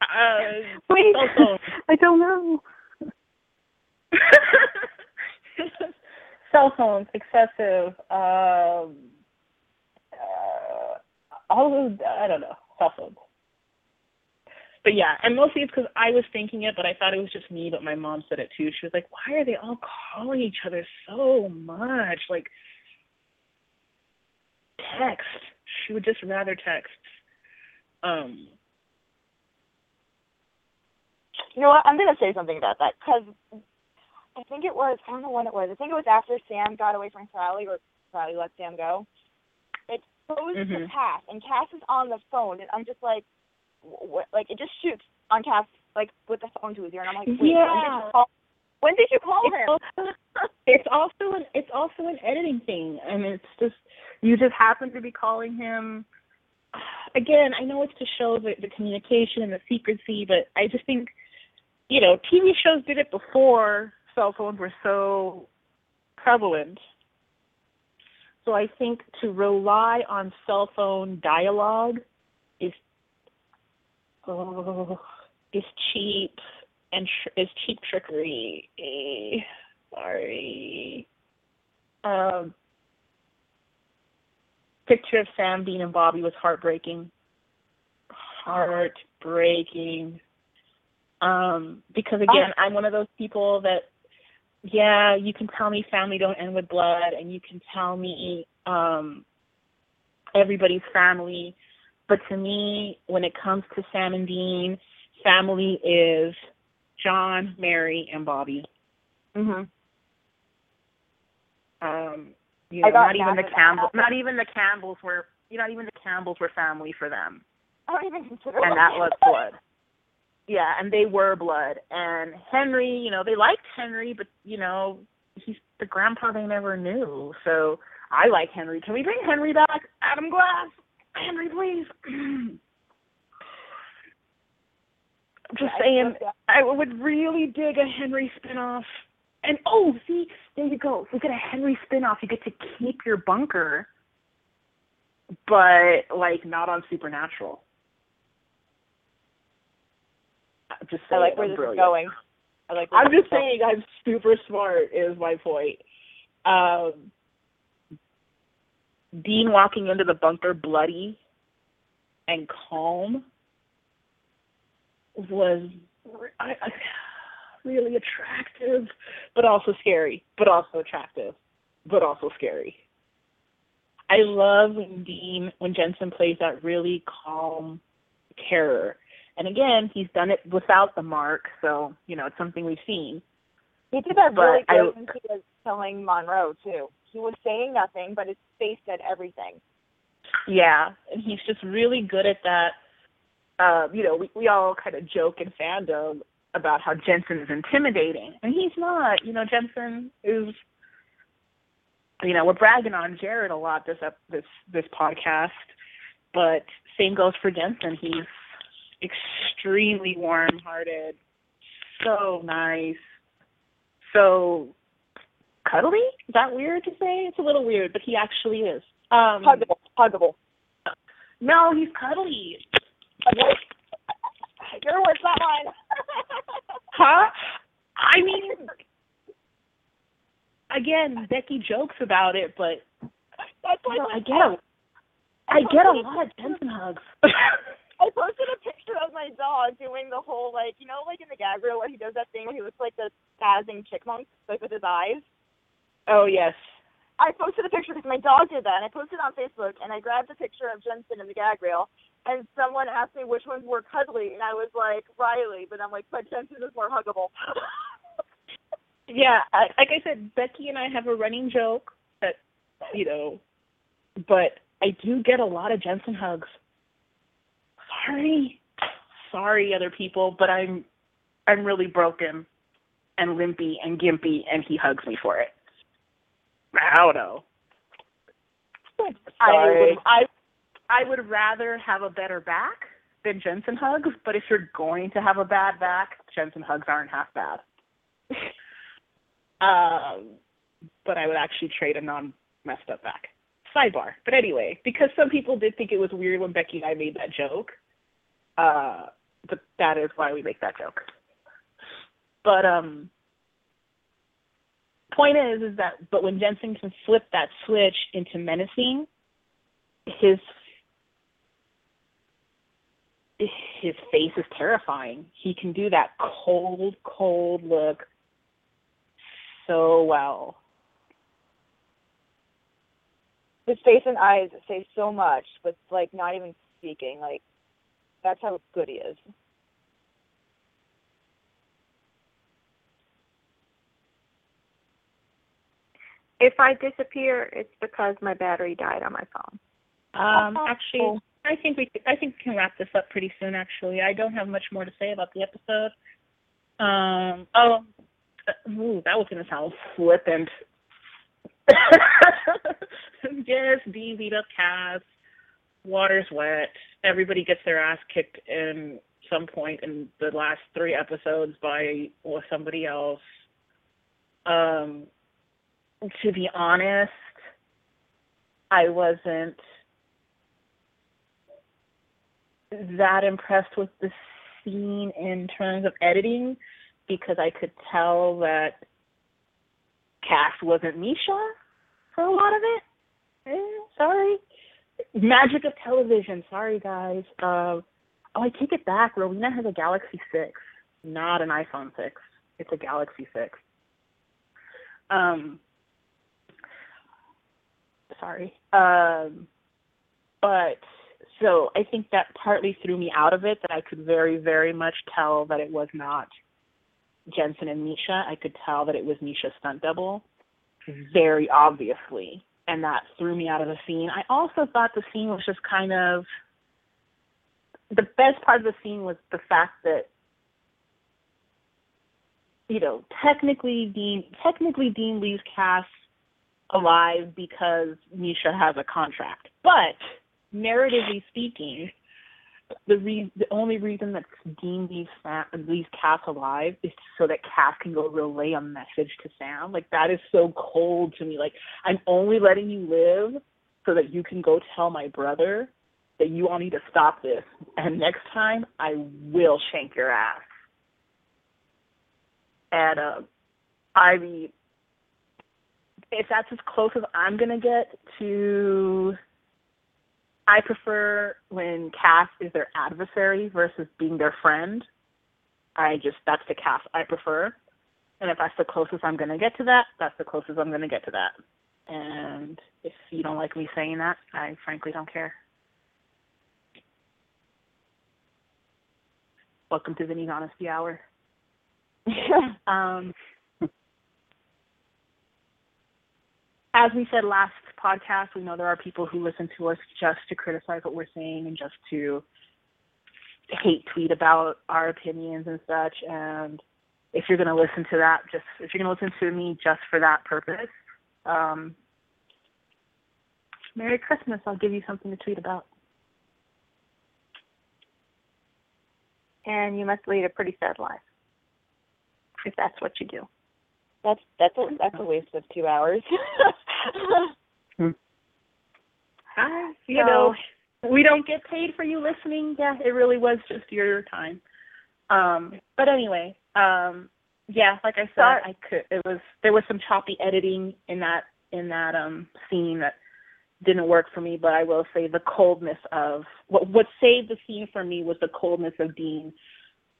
Speaker 5: Uh,
Speaker 4: Wait,
Speaker 5: cell phone. (laughs)
Speaker 4: I don't know. (laughs)
Speaker 5: cell phones, excessive. Um. Uh, all of I don't know. Cell phones. But yeah, and mostly it's because I was thinking it, but I thought it was just me. But my mom said it too. She was like, "Why are they all calling each other so much? Like text." She would just rather text. Um.
Speaker 3: You know what? I'm gonna say something about that because I think it was. I don't know when it was. I think it was after Sam got away from Sally or Sally let Sam go. It goes to
Speaker 5: Mhm.
Speaker 3: Cass and Cass is on the phone and I'm just like, what? Like it just shoots on Cass like with the phone to his ear and I'm like, wait, when did
Speaker 5: Yeah.
Speaker 3: you call? When did you call
Speaker 5: it's
Speaker 3: him?
Speaker 5: also, it's also an it's also an editing thing. I mean, it's just you just happen to be calling him. Again, I know it's to show the, the communication and the secrecy, but I just think, you know, TV shows did it before cell phones were so prevalent. So I think to rely on cell phone dialogue is oh, is cheap and tr- is cheap trickery. Eh, sorry. Um, picture of Sam, Dean, and Bobby was heartbreaking. Heartbreaking. Um, because again, I'm one of those people that, yeah, you can tell me family don't end with blood, and you can tell me um, everybody's family, but to me, when it comes to Sam and Dean, family is John, Mary, and Bobby.
Speaker 3: Mhm.
Speaker 5: Um, you know, not even the. Campbell, not even the Campbells were, you know, not even the Campbells were family for them,
Speaker 3: I don't even consider
Speaker 5: and that was blood. Yeah, and they were blood. And Henry, you know, they liked Henry, but you know, he's the grandpa they never knew. So I like Henry. Can we bring Henry back? Adam Glass, Henry, please. (clears throat) I'm just
Speaker 3: I
Speaker 5: saying,
Speaker 3: that.
Speaker 5: I would really dig a Henry spinoff. And oh, see, there you go. We get a Henry spinoff, you get to keep your bunker, but like not on Supernatural. I'm just
Speaker 3: I like where
Speaker 5: I'm
Speaker 3: this
Speaker 5: brilliant.
Speaker 3: is going. I like.
Speaker 5: I'm just
Speaker 3: is going.
Speaker 5: saying I'm super smart is my point. Um, Dean walking into the bunker bloody and calm was I, I, really attractive, but also scary, but also attractive, but also scary. I love when Dean, when Jensen plays that really calm terror. And again, he's done it without the mark, so you know it's something we've seen.
Speaker 3: He did that
Speaker 5: But
Speaker 3: really
Speaker 5: I-
Speaker 3: good when he was telling Monroe too. He was saying nothing, but his face said everything.
Speaker 5: Yeah, and he's just really good at that. Um, you know, we we all kind of joke in fandom about how Jensen is intimidating, and he's not. You know, Jensen is. You know, we're bragging on Jared a lot this ep- this this podcast, but same goes for Jensen. He's extremely warm-hearted, so nice, so cuddly. Is that weird to say? It's a little weird, but he actually is. Um,
Speaker 3: Huggable, huggable.
Speaker 5: no, he's cuddly.
Speaker 3: Your words, not mine. (laughs)
Speaker 5: Huh? I mean, again, Becky jokes about it, but
Speaker 3: That's
Speaker 5: I get a, I get a lot of Jensen hugs. (laughs)
Speaker 3: I posted a picture of my dog doing the whole like you know like in the gag reel where he does that thing where he looks like the spazzing chipmunk like with his eyes.
Speaker 5: oh yes.
Speaker 3: I posted a picture because my dog did that, and I posted it on Facebook, and I grabbed a picture of Jensen in the gag reel, and someone asked me which ones were cuddly, and I was like Riley, but I'm like, but Jensen is more huggable. (laughs)
Speaker 5: Yeah, I, like I said, Becky and I have a running joke that, you know, but I do get a lot of Jensen hugs. Sorry, sorry, other people, but I'm, I'm really broken, and limpy and gimpy, and he hugs me for it. I don't know. I would, I, I would rather have a better back than Jensen hugs, but if you're going to have a bad back, Jensen hugs aren't half bad. (laughs) um, but I would actually trade a non messed up back. Sidebar. But anyway, because some people did think it was weird when Becky and I made that joke, uh, but that is why we make that joke. But um, point is, is that but when Jensen can flip that switch into menacing, his his face is terrifying. He can do that cold, cold look so well.
Speaker 3: His face and eyes say so much, with like not even speaking. Like that's how good he is.
Speaker 6: If I disappear, it's because my battery died on my phone.
Speaker 5: Um,
Speaker 3: Oh.
Speaker 5: actually, I think we I think we can wrap this up pretty soon. Actually, I don't have much more to say about the episode. Um, oh, uh, ooh, that was gonna sound flippant. (laughs) yes, Dean beat up Cass. Water's wet. Everybody gets their ass kicked in some point in the last three episodes by or somebody else. Um, to be honest, I wasn't that impressed with the scene in terms of editing because I could tell that Cass wasn't Misha for a lot of it. Eh, sorry. Magic of television. Sorry, guys. Uh, oh, I take it back. Rowena has a Galaxy 6, not an iPhone 6. It's a Galaxy 6. Um, sorry. Um, but so I think that partly threw me out of it. That I could very, very much tell that it was not Jensen and Misha. I could tell that it was Misha's stunt double, very obviously, and that threw me out of the scene. I also thought the scene was just kind of the best part of the scene was the fact that you know technically Dean technically Dean leaves Cass alive because Misha has a contract, but narratively speaking, the re- the only reason that's Dean these Sam these cats alive is so that Cass can go relay a message to Sam. Like that is so cold to me. Like I'm only letting you live so that you can go tell my brother that you all need to stop this, and next time I will shank your ass. And uh, I mean, if that's as close as I'm gonna get to I prefer when Cass is their adversary versus being their friend. I just that's the Cass I prefer. And if that's the closest I'm gonna get to that, that's the closest I'm gonna get to that. And if you don't like me saying that, I frankly don't care. Welcome to Vinny's Honesty Hour. (laughs) um, as we said last podcast, we know there are people who listen to us just to criticize what we're saying and just to hate tweet about our opinions and such. And if you're going to listen to that, just if you're going to listen to me just for that purpose, um, Merry Christmas. I'll give you something to tweet about.
Speaker 6: And you must lead a pretty sad life if that's what you do.
Speaker 3: That's that's a that's a waste of two hours.
Speaker 5: Hi, you know, we don't get paid for you listening. Yeah, it really was just your time. Um, but anyway, um, yeah, like I said, I could. It was there was some choppy editing in that in that um scene that didn't work for me. But I will say the coldness of what what saved the scene for me was the coldness of Dean,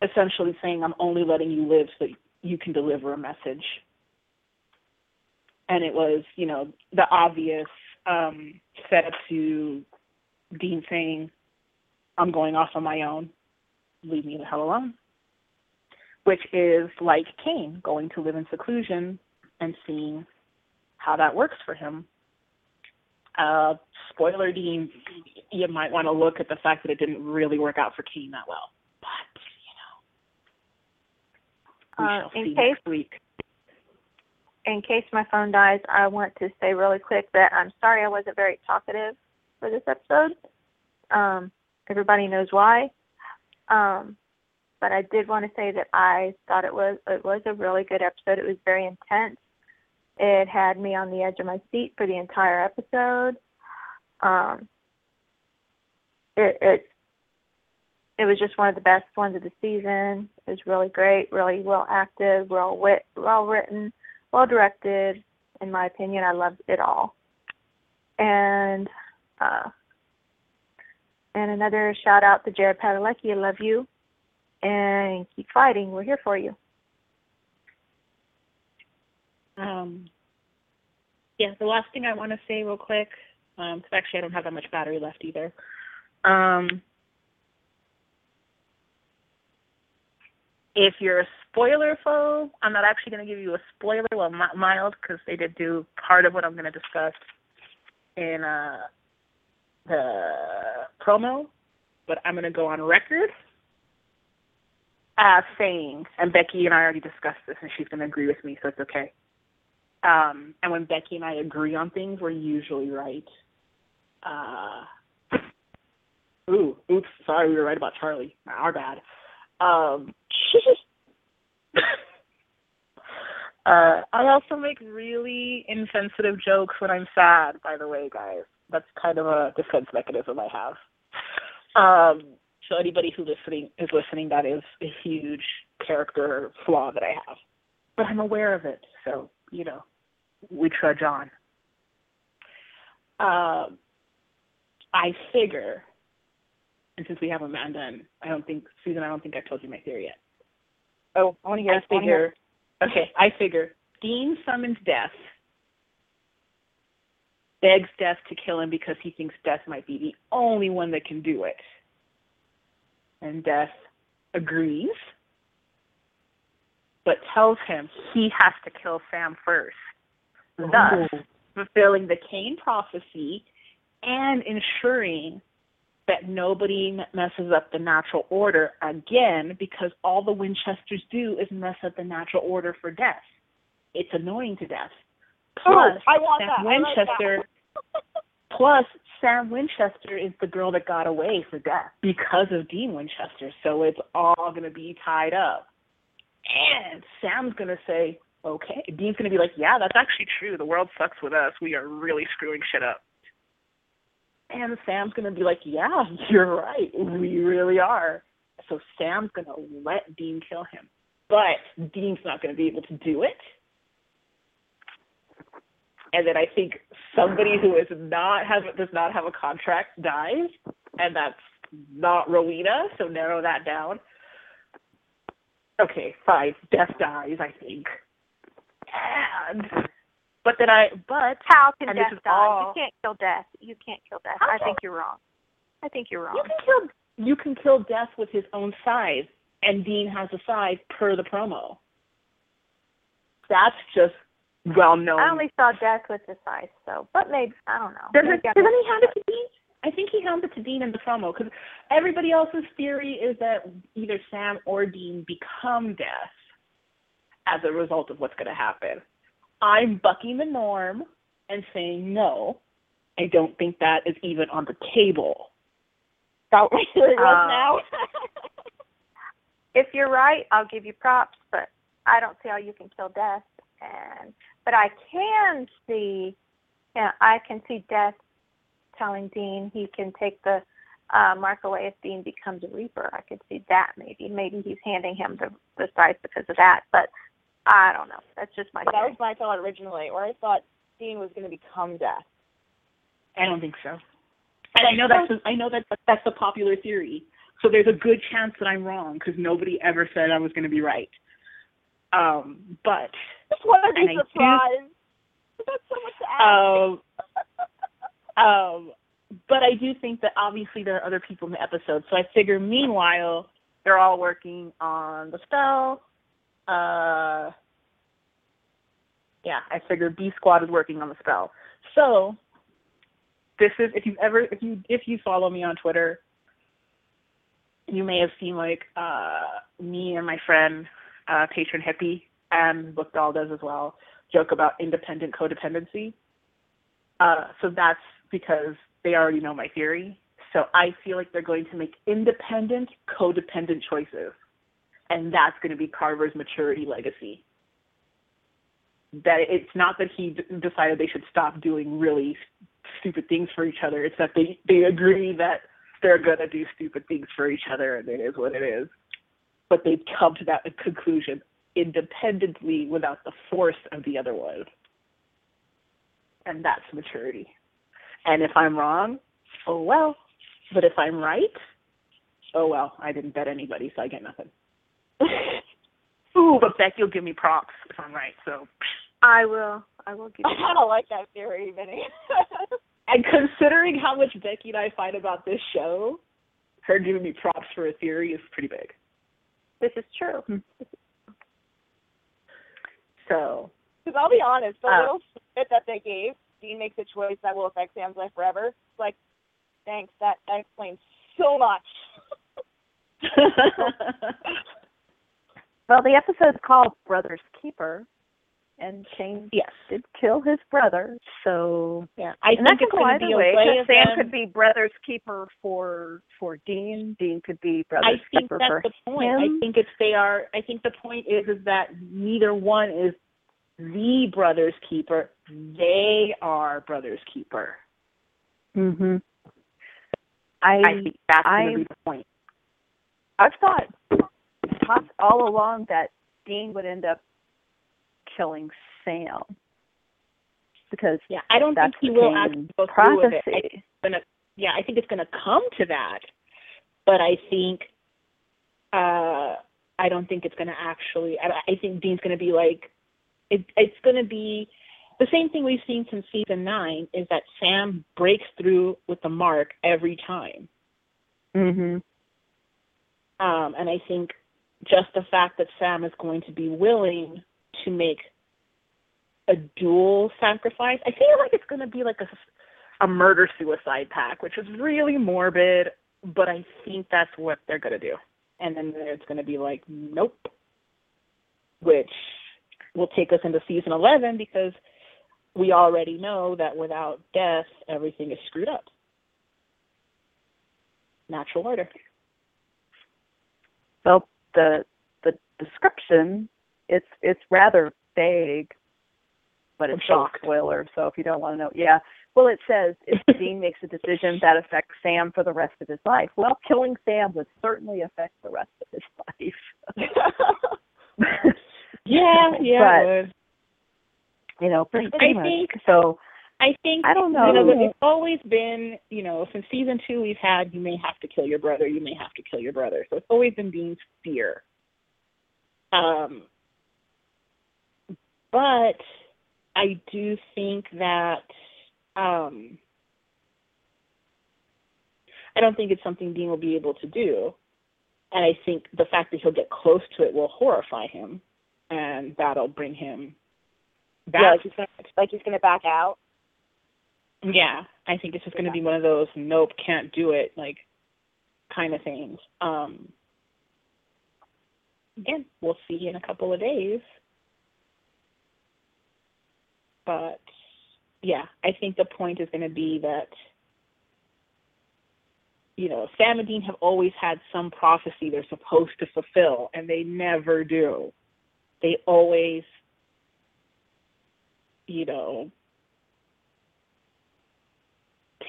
Speaker 5: essentially saying, "I'm only letting you live so you can deliver a message." And it was, you know, the obvious um, setup to Dean saying, I'm going off on my own. Leave me the hell alone. Which is like Cain going to live in seclusion and seeing how that works for him. Uh, spoiler, Dean, you might want to look at the fact that it didn't really work out for Cain that well. But, you know, we
Speaker 6: Uh,
Speaker 5: shall
Speaker 6: in
Speaker 5: see
Speaker 6: case-
Speaker 5: next week.
Speaker 6: In case my phone dies, I want to say really quick that I'm sorry I wasn't very talkative for this episode. Um, everybody knows why. Um, but I did want to say that I thought it was it was a really good episode. It was very intense. It had me on the edge of my seat for the entire episode. Um, it it it was just one of the best ones of the season. It was really great, really well acted, well wit, well written well directed. In my opinion, I loved it all. And uh, and another shout out to Jared Padalecki. I love you, and keep fighting. We're here for you.
Speaker 5: Um, yeah, the last thing I want to say real quick, um, 'cause actually I don't have that much battery left either. Um, if you're a spoiler foe, I'm not actually going to give you a spoiler, well, mild, because they did do part of what I'm going to discuss in uh, the promo, but I'm going to go on record as saying, and Becky and I already discussed this, and she's going to agree with me, so it's okay. Um, and when Becky and I agree on things, we're usually right. Uh, ooh, oops, sorry, we were right about Charlie. Our bad. Um, (laughs) uh, I also make really insensitive jokes when I'm sad, by the way, guys. That's kind of a defense mechanism I have. Um, so anybody who listening is listening, that is a huge character flaw that I have. But I'm aware of it, so you know, we trudge on. Um, I figure, and since we have Amanda, and I don't think Susan, I don't think I've told you my theory yet.
Speaker 3: Oh, I want to hear.
Speaker 5: I
Speaker 3: it. I wanna hear it.
Speaker 5: figure. Okay, I figure Dean summons Death, begs Death to kill him because he thinks Death might be the only one that can do it, and Death agrees, but tells him he has to kill Sam first, thus oh. fulfilling the Cain prophecy and ensuring that nobody messes up the natural order again because all the Winchesters do is mess up the natural order for death. It's annoying to death.
Speaker 3: Oh,
Speaker 5: Plus,
Speaker 3: I want
Speaker 5: Sam
Speaker 3: that. Like
Speaker 5: Winchester. plus, Sam Winchester is the girl that got away for death because of Dean Winchester. So it's all going to be tied up. And Sam's going to say, okay. Dean's going to be like, yeah, that's actually true. The world sucks with us. We are really screwing shit up. And Sam's going to be like, yeah, (laughs) you're right. We really are. So Sam's going to let Dean kill him. But Dean's not going to be able to do it. And then I think somebody who is not has does not have a contract dies, and that's not Rowena. So narrow that down. Okay, fine. Death dies, I think. And but then I but
Speaker 6: How can death die?
Speaker 5: all-
Speaker 6: You can't kill death. You can't kill death. I think you're wrong. I think you're wrong.
Speaker 5: You can kill you can kill Death with his own scythe, and Dean has a scythe per the promo. That's just well known.
Speaker 6: I only saw death with the scythe, so but maybe I don't know.
Speaker 5: doesn't doesn't he hand it to Dean? I think he hands it to Dean in the promo because everybody else's theory is that either Sam or Dean become Death as a result of what's going to happen. I'm bucking the norm and saying no. I don't think that is even on the table.
Speaker 3: That really was (laughs)
Speaker 5: Uh,
Speaker 3: now. (laughs)
Speaker 6: if you're right, I'll give you props, but I don't see how you can kill death. And but I can see, yeah, I can see death telling Dean he can take the uh, mark away if Dean becomes a Reaper. I could see that maybe. Maybe he's handing him the the scythe because of that, but I don't know. That's just my
Speaker 3: that
Speaker 6: theory.
Speaker 3: was my thought originally, or I thought Dean was going to become Death.
Speaker 5: I don't think so. And I know that's I know that that's the popular theory. So there's a good chance that I'm wrong because nobody ever said I was going to be right. Um, but
Speaker 3: Just want to
Speaker 5: And
Speaker 3: be
Speaker 5: I do-
Speaker 3: surprised. (laughs) That's so much to ask.
Speaker 5: um, um, but I do think that obviously there are other people in the episode. So I figure meanwhile they're all working on the spell. Uh, yeah, I figure B Squad is working on the spell. So this is if you ever if you if you follow me on Twitter, you may have seen like uh me and my friend uh patron hippie and Book Doll does as well joke about independent codependency. Uh so that's because they already know my theory. So I feel like they're going to make independent codependent choices. And that's going to be Carver's maturity legacy. That it's not that he d- decided they should stop doing really stupid things for each other. It's that they they agree that they're gonna do stupid things for each other, and it is what it is. But they've come to that conclusion independently without the force of the other one, and that's maturity. And if I'm wrong, oh well. But if I'm right, oh well. I didn't bet anybody, so I get nothing. (laughs) Ooh, but Becky will give me props if I'm right. So,
Speaker 6: I will. I will give (laughs)
Speaker 3: I
Speaker 6: you.
Speaker 3: kind of like that theory, Vinny. (laughs)
Speaker 5: and considering how much Becky and I fight about this show, her giving me props for a theory is pretty big.
Speaker 6: This is true.
Speaker 5: So,
Speaker 3: Because I'll be honest, the
Speaker 5: Uh,
Speaker 3: little snippet that they gave, Dean makes a choice that will affect Sam's life forever. It's like, thanks, that that explains so much.
Speaker 4: Well, the episode's called Brother's Keeper, and Shane
Speaker 5: yes,
Speaker 4: did kill his brother, so
Speaker 5: yeah. I
Speaker 4: and
Speaker 5: think
Speaker 4: could
Speaker 5: it's
Speaker 4: go
Speaker 5: going to be
Speaker 4: way.
Speaker 5: way
Speaker 4: Sam could be brother's keeper for for Dean. Dean could be brother's I
Speaker 5: think
Speaker 4: keeper
Speaker 5: that's
Speaker 4: for
Speaker 5: the point. I think it's they are. I think the point is is that neither one is the brother's keeper. They are brother's keeper.
Speaker 4: hmm I
Speaker 5: I think that's
Speaker 4: I-
Speaker 5: the point.
Speaker 4: I've thought thought all along that Dean would end up killing Sam because
Speaker 5: Yeah, I don't think he will actually go through with it. I gonna yeah, I think it's going to come to that, but I think uh I don't think it's going to actually. I, I think Dean's going to be like, it, it's going to be the same thing we've seen since season nine is that Sam breaks through with the mark every time.
Speaker 4: Mhm.
Speaker 5: Um, and I think just the fact that Sam is going to be willing to make a dual sacrifice, I feel like it's going to be like a a murder suicide pack, which is really morbid, but I think that's what they're going to do. And then it's going to be like, nope, which will take us into season 11 because we already know that without death, everything is screwed up. Natural order.
Speaker 4: Well, the the description it's it's rather vague, but it's
Speaker 5: a
Speaker 4: spoiler. So if you don't want to know, yeah. Well, it says if Dean makes a decision that affects Sam for the rest of his life. Well, killing Sam would certainly affect the rest of his life. (laughs)
Speaker 5: yeah, yeah, (laughs)
Speaker 4: But- you know, pretty, pretty much.
Speaker 5: think-
Speaker 4: So
Speaker 5: I think
Speaker 4: I don't
Speaker 5: You know,
Speaker 4: know.
Speaker 5: it's always been, you know, since season two we've had you may have to kill your brother, you may have to kill your brother. So it's always been Dean's fear. Um but I do think that um I don't think it's something Dean will be able to do. And I think the fact that he'll get close to it will horrify him and that'll bring him back.
Speaker 3: Yeah, like he's gonna like he's gonna back out.
Speaker 5: Yeah, I think it's just going to be one of those nope, can't do it like kind of things. Um again, we'll see in a couple of days. But yeah, I think the point is going to be that you know, Sam and Dean have always had some prophecy they're supposed to fulfill, and they never do. They always, you know,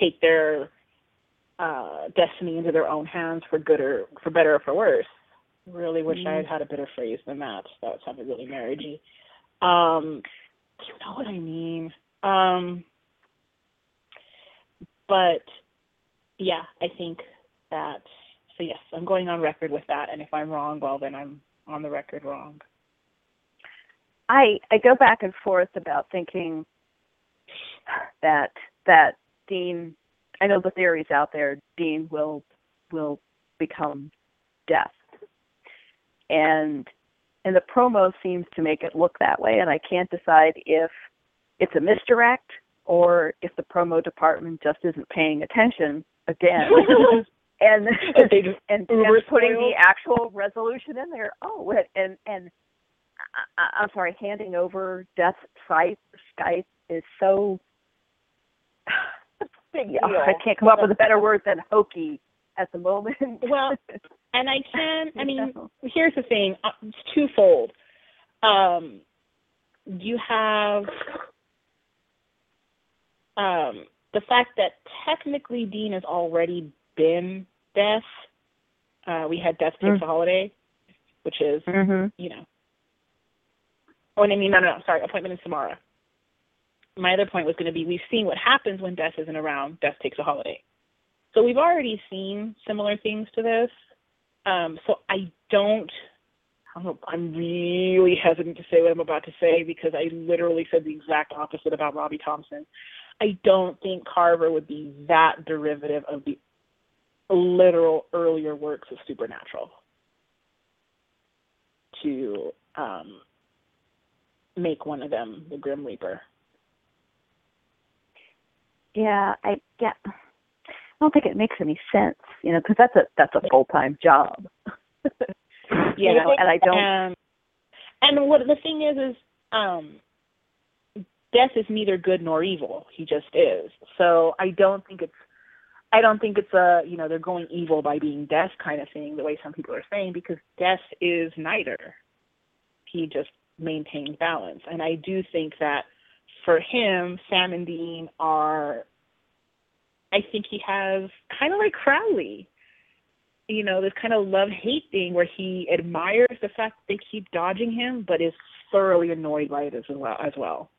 Speaker 5: take their uh, destiny into their own hands for good or for better or for worse. Really wish I had had a better phrase than that. That sounded really marriagey. Um, you know what I mean. Um, but yeah, I think that. So yes, I'm going on record with that, and if I'm wrong, well then I'm on the record wrong.
Speaker 4: I I go back and forth about thinking that that Dean I know the theories out there Dean will will become death. And and the promo seems to make it look that way and I can't decide if it's a misdirect or if the promo department just isn't paying attention again. (laughs) and
Speaker 5: just (laughs)
Speaker 4: and, and putting the actual resolution in there. Oh, and and I, I'm sorry, handing over Death Skype Skype is so.
Speaker 3: Big deal.
Speaker 4: I can't come up with a better word than hokey at the moment.
Speaker 5: Well, (laughs) and I can. I mean, here's the thing. uh, It's twofold. Um, you have um, the fact that technically Dean has already been Death. Uh, we had Death takes
Speaker 4: Mm.
Speaker 5: a holiday, which is
Speaker 4: hmm
Speaker 5: you know. Oh, and I mean, no, no, no. Sorry, appointment is Samara. My other point was going to be we've seen what happens when Death isn't around. Death takes a holiday. So we've already seen similar things to this. Um, so I don't. I'm really hesitant to say what I'm about to say because I literally said the exact opposite about Robbie Thompson. I don't think Carver would be that derivative of the literal earlier works of Supernatural to um, make one of them the Grim Reaper.
Speaker 4: Yeah, I yeah. I don't think it makes any sense, you know, because that's a that's a full time job. (laughs) you know, and I don't.
Speaker 5: And, and what the thing is is um death is neither good nor evil. He just is. So I don't think it's I don't think it's a you know they're going evil by being death kind of thing the way some people are saying because death is neither. He just maintains balance, and I do think that for him, Sam and Dean are. I think he has kind of like Crowley you know, this kind of love hate thing where he admires the fact that they keep dodging him, but is thoroughly annoyed by it as well. As well.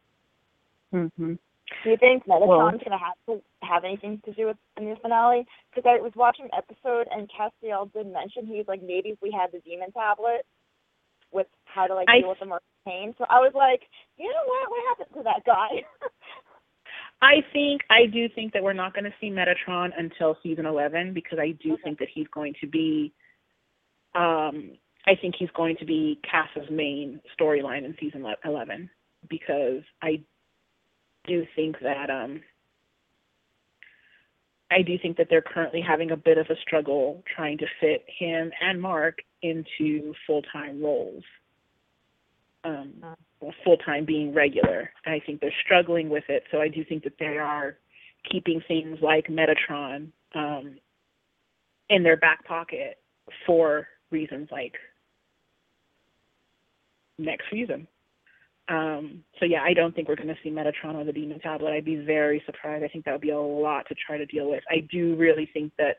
Speaker 4: hmm
Speaker 3: Do you think Metatron's
Speaker 4: Well-
Speaker 3: gonna have to have anything to do with the new finale? Because I was watching an episode and Castiel did mention he's like maybe if we had the demon tablet with how to like
Speaker 5: I-
Speaker 3: deal with the Mark pain. So I was like, you know what? What happened to that guy? (laughs)
Speaker 5: I think I do think that we're not going to see Metatron until season 11 because I do
Speaker 3: Okay.
Speaker 5: think that he's going to be um I think he's going to be Cass's main storyline in season 11 because I do think that um I do think that they're currently having a bit of a struggle trying to fit him and Mark into full-time roles. Um well, full-time being regular. I think they're struggling with it, so I do think that they are keeping things like Metatron um in their back pocket for reasons like next season. Um, so yeah, I don't think we're going to see Metatron or the Demon Tablet. I'd be very surprised. I think that would be a lot to try to deal with. I do really think that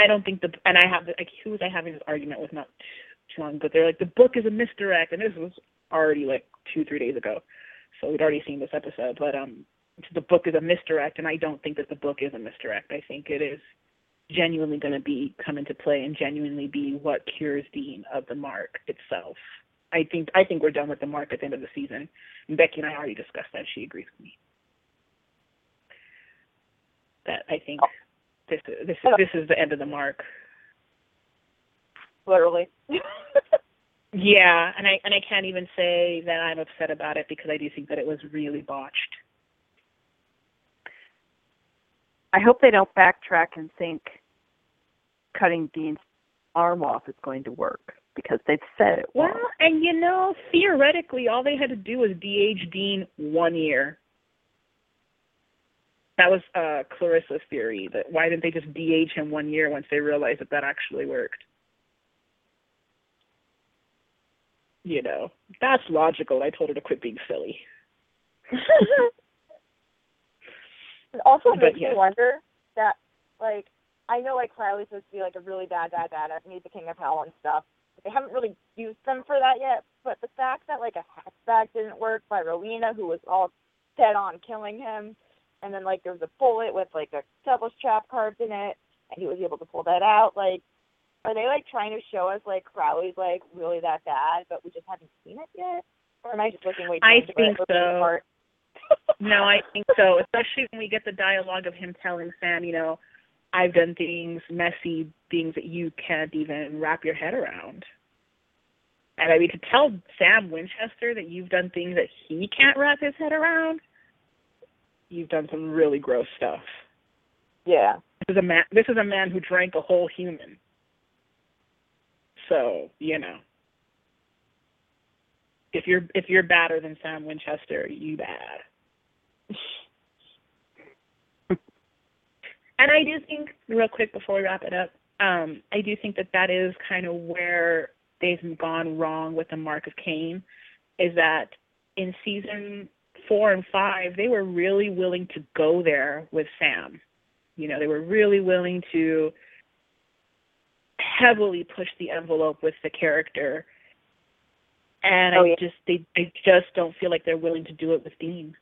Speaker 5: I don't think the and I have like who was I having this argument with not too long, but they're like the book is a misdirect, and this was already like two three days ago, so we'd already seen this episode. But um, the book is a misdirect, and I don't think that the book is a misdirect. I think it is genuinely going to be come into play and genuinely be what cures Dean of the mark itself. I think I think we're done with the mark at the end of the season. And Becky and I already discussed that. She agrees with me. That I think this is this this is the end of the mark.
Speaker 3: Literally. (laughs)
Speaker 5: Yeah, and I and I can't even say that I'm upset about it because I do think that it was really botched.
Speaker 4: I hope they don't backtrack and think cutting Dean's arm off is going to work because they've said it
Speaker 5: Well,
Speaker 4: won't.
Speaker 5: and you know, theoretically, all they had to do was DH Dean one year. That was uh Clarissa's theory. That why didn't they just DH him one year once they realized that that actually worked? You know, that's logical. I told her to quit being silly. (laughs)
Speaker 3: it also
Speaker 5: But
Speaker 3: makes
Speaker 5: yeah.
Speaker 3: me wonder that, like, I know like Crowley's supposed to be like a really bad, bad, bad at Meet the King of Hell and stuff. They haven't really used them for that yet. But the fact that like a hex bag didn't work by Rowena, who was all set on killing him, and then like there was a bullet with like a devil's trap carved in it, and he was able to pull that out. Like, are they like trying to show us like Crowley's like really that bad, but we just haven't seen it yet? Or am I just looking way too
Speaker 5: I think? So. No, I think so. Especially when we get the dialogue of him telling Sam, you know, I've done things, messy things that you can't even wrap your head around. And I mean, to tell Sam Winchester that you've done things that he can't wrap his head around, you've done some really gross stuff.
Speaker 3: Yeah.
Speaker 5: This is a man. This is a man who drank a whole human. So you know, if you're if you're badder than Sam Winchester, you bad. (laughs) and I do think, real quick before we wrap it up, um, I do think that that is kind of where they've gone wrong with the Mark of Cain, is that in season four and five, they were really willing to go there with Sam. You know, they were really willing to heavily push the envelope with the character. And
Speaker 3: Oh,
Speaker 5: I
Speaker 3: yeah.
Speaker 5: just they I just don't feel like they're willing to do it with Dean.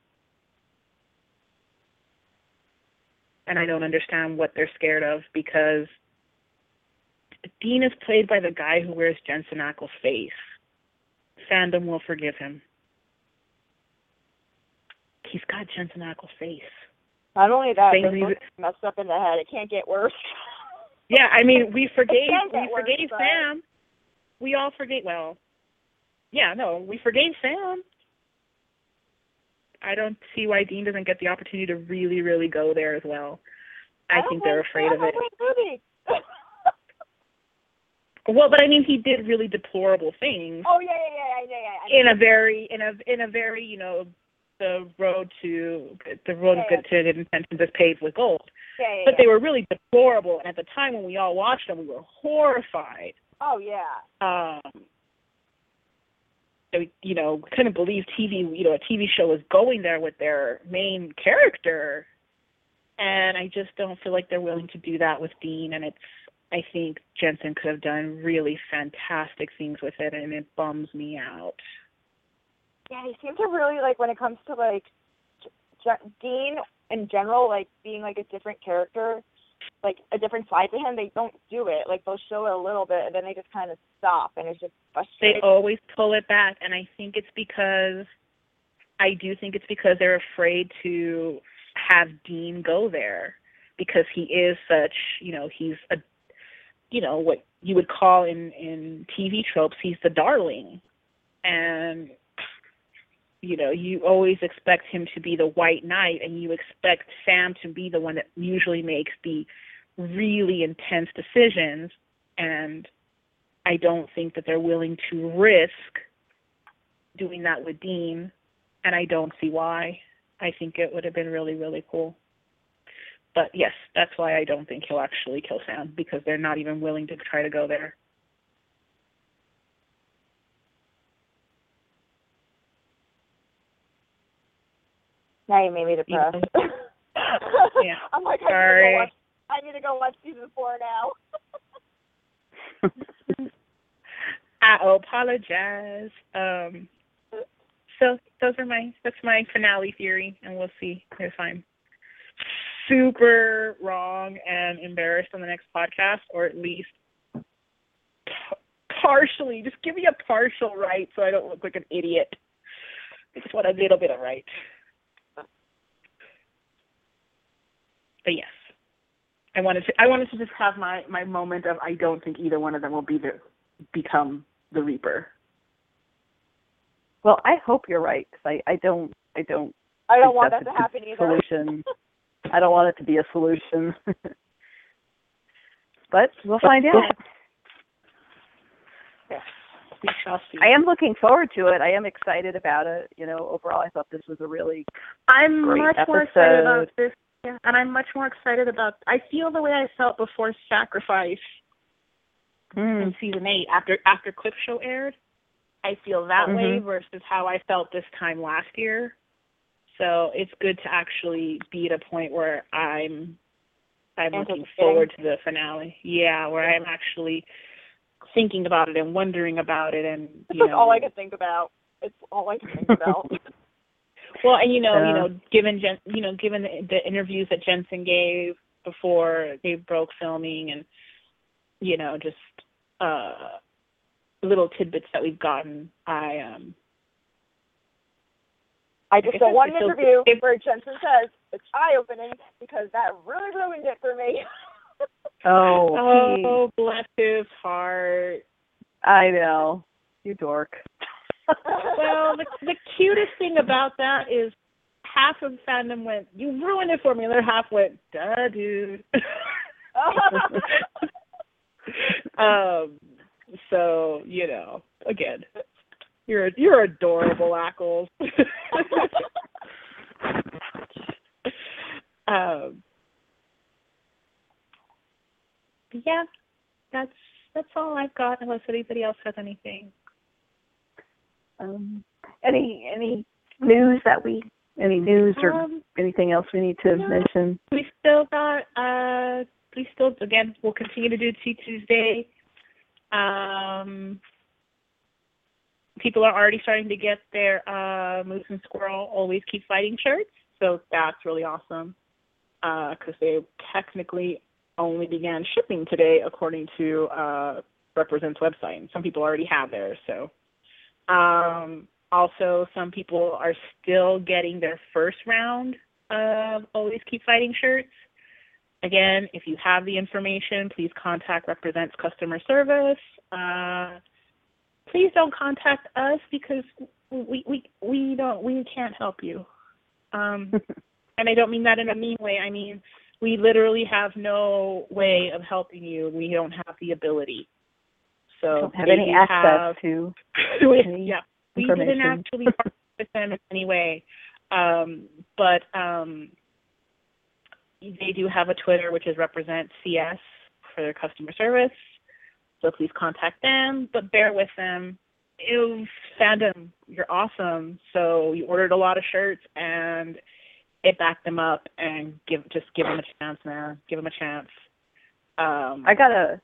Speaker 5: And I don't understand what they're scared of because Dean is played by the guy who wears Jensen Ackles' face. Fandom will forgive him. He's got Jensen Ackles' face.
Speaker 3: Not only that,
Speaker 5: you-
Speaker 3: messed up in the head. It can't get worse. (laughs)
Speaker 5: Yeah, I mean, we (laughs) forgave we
Speaker 3: worse,
Speaker 5: forgave
Speaker 3: but-
Speaker 5: Sam. We all forgave. Well, yeah, no, we forgave Sam. I don't see why Dean doesn't get the opportunity to really, really go there as well. I,
Speaker 3: don't
Speaker 5: think they're afraid of it. (laughs) Well, but I mean, he did really deplorable things
Speaker 3: oh yeah, yeah, yeah, yeah, yeah.
Speaker 5: in a very, in a, in a very, you know, the road to the road
Speaker 3: Yeah,
Speaker 5: good to good intentions is paved with gold.
Speaker 3: yeah, yeah,
Speaker 5: But
Speaker 3: yeah.
Speaker 5: they were really deplorable, and at the time when we all watched them, we were horrified.
Speaker 3: Oh yeah.
Speaker 5: um they, you know couldn't believe TV you know a TV show was going there with their main character and I just don't feel like they're willing to do that with Dean and it's I think Jensen could have done really fantastic things with it and it bums me out.
Speaker 3: Yeah, he seems to really like when it comes to like J- Dean in general, like being like a different character, like a different side to him, they don't do it. Like they'll show it a little bit and then they just kind of stop, and it's just frustrating.
Speaker 5: They always pull it back, and I think it's because I do think it's because they're afraid to have Dean go there because he is such, you know, he's a, you know, what you would call in in TV tropes, he's the darling, and you know, you always expect him to be the white knight, and you expect Sam to be the one that usually makes the really intense decisions, and I don't think that they're willing to risk doing that with Dean, and I don't see why. I think it would have been really, really cool. But yes, that's why I don't think he'll actually kill Sam because they're not even willing to try to go there.
Speaker 3: Now you made me depressed. (laughs)
Speaker 5: Yeah.
Speaker 3: I'm like, I need, to go watch, I need to go watch season four now. (laughs)
Speaker 5: I apologize. Um, so those are my that's my finale theory, and we'll see if I'm super wrong and embarrassed on the next podcast, or at least p- partially. Just give me a partial right, so I don't look like an idiot. I just want a little bit of right. But yes, I wanted to. I wanted to just have my my moment of I don't think either one of them will be the become the Reaper.
Speaker 4: Well, I hope you're right because I, I don't I don't
Speaker 3: I don't want that to happen either.
Speaker 4: Solution. I don't want it to be a solution. (laughs) but we'll find out.
Speaker 5: Yes, we shall see.
Speaker 4: I am looking forward to it. I am excited about it. You know, overall, I thought this was a really
Speaker 5: I'm
Speaker 4: Great
Speaker 5: much more excited about
Speaker 4: episode.
Speaker 5: this, yeah, and I'm much more excited about. I feel the way I felt before Sacrifice
Speaker 4: mm,
Speaker 5: in season eight after after Clip Show aired. I feel that way
Speaker 4: Mhm.
Speaker 5: versus how I felt this time last year. So it's good to actually be at a point where I'm I'm looking forward to the finale. Yeah, where I'm actually thinking about it and wondering about it and you know
Speaker 3: all I can think about. It's all I can think about. (laughs)
Speaker 5: Well, and you know, you know, given Jen, you know, given the, the interviews that Jensen gave before they broke filming, and you know, just uh little tidbits that we've gotten, I um
Speaker 3: I just
Speaker 5: If
Speaker 3: saw
Speaker 5: it-
Speaker 3: one
Speaker 5: if it'll-
Speaker 3: interview
Speaker 5: if-
Speaker 3: where Jensen says it's eye opening because that really ruined it for me. (laughs)
Speaker 4: oh,
Speaker 5: oh bless his heart.
Speaker 4: I know. You dork.
Speaker 5: Well, the the cutest thing about that is half of fandom went, "You ruined it for me," the other half went, "Duh, dude." (laughs) um. So you know, again, you're you're adorable, Ackles. (laughs) um. Yeah, that's that's all I've got. Unless anybody else has anything.
Speaker 4: Um, any any news that we any news or
Speaker 5: Um,
Speaker 4: anything else we need to
Speaker 5: no.
Speaker 4: mention?
Speaker 5: we still got uh we still again we'll continue to do Tea Tuesday. Um people are already starting to get their uh Moose and Squirrel always keep fighting shirts, so that's really awesome. Uh 'cause they technically only began shipping today according to uh Represent's website. And some people already have theirs, so um also some people are still getting their first round of Always Keep Fighting shirts. Again, if you have the information, please contact Represents Customer Service. Uh, please don't contact us because we we we don't we can't help you. Um, (laughs) and I don't mean that in a mean way. I mean we literally have no way of helping you. We don't have the ability. So
Speaker 4: don't have any access
Speaker 5: have-
Speaker 4: to (laughs)
Speaker 5: we-
Speaker 4: any
Speaker 5: yeah, we didn't actually partner (laughs) with them in any way. Um, but um, they do have a Twitter, which is Represent CS for their customer service. So please contact them, but bear with them. Ew, fandom, you're awesome. So you ordered a lot of shirts, and it backed them up. And give just give them a chance, man. Give them a chance. Um,
Speaker 4: I got a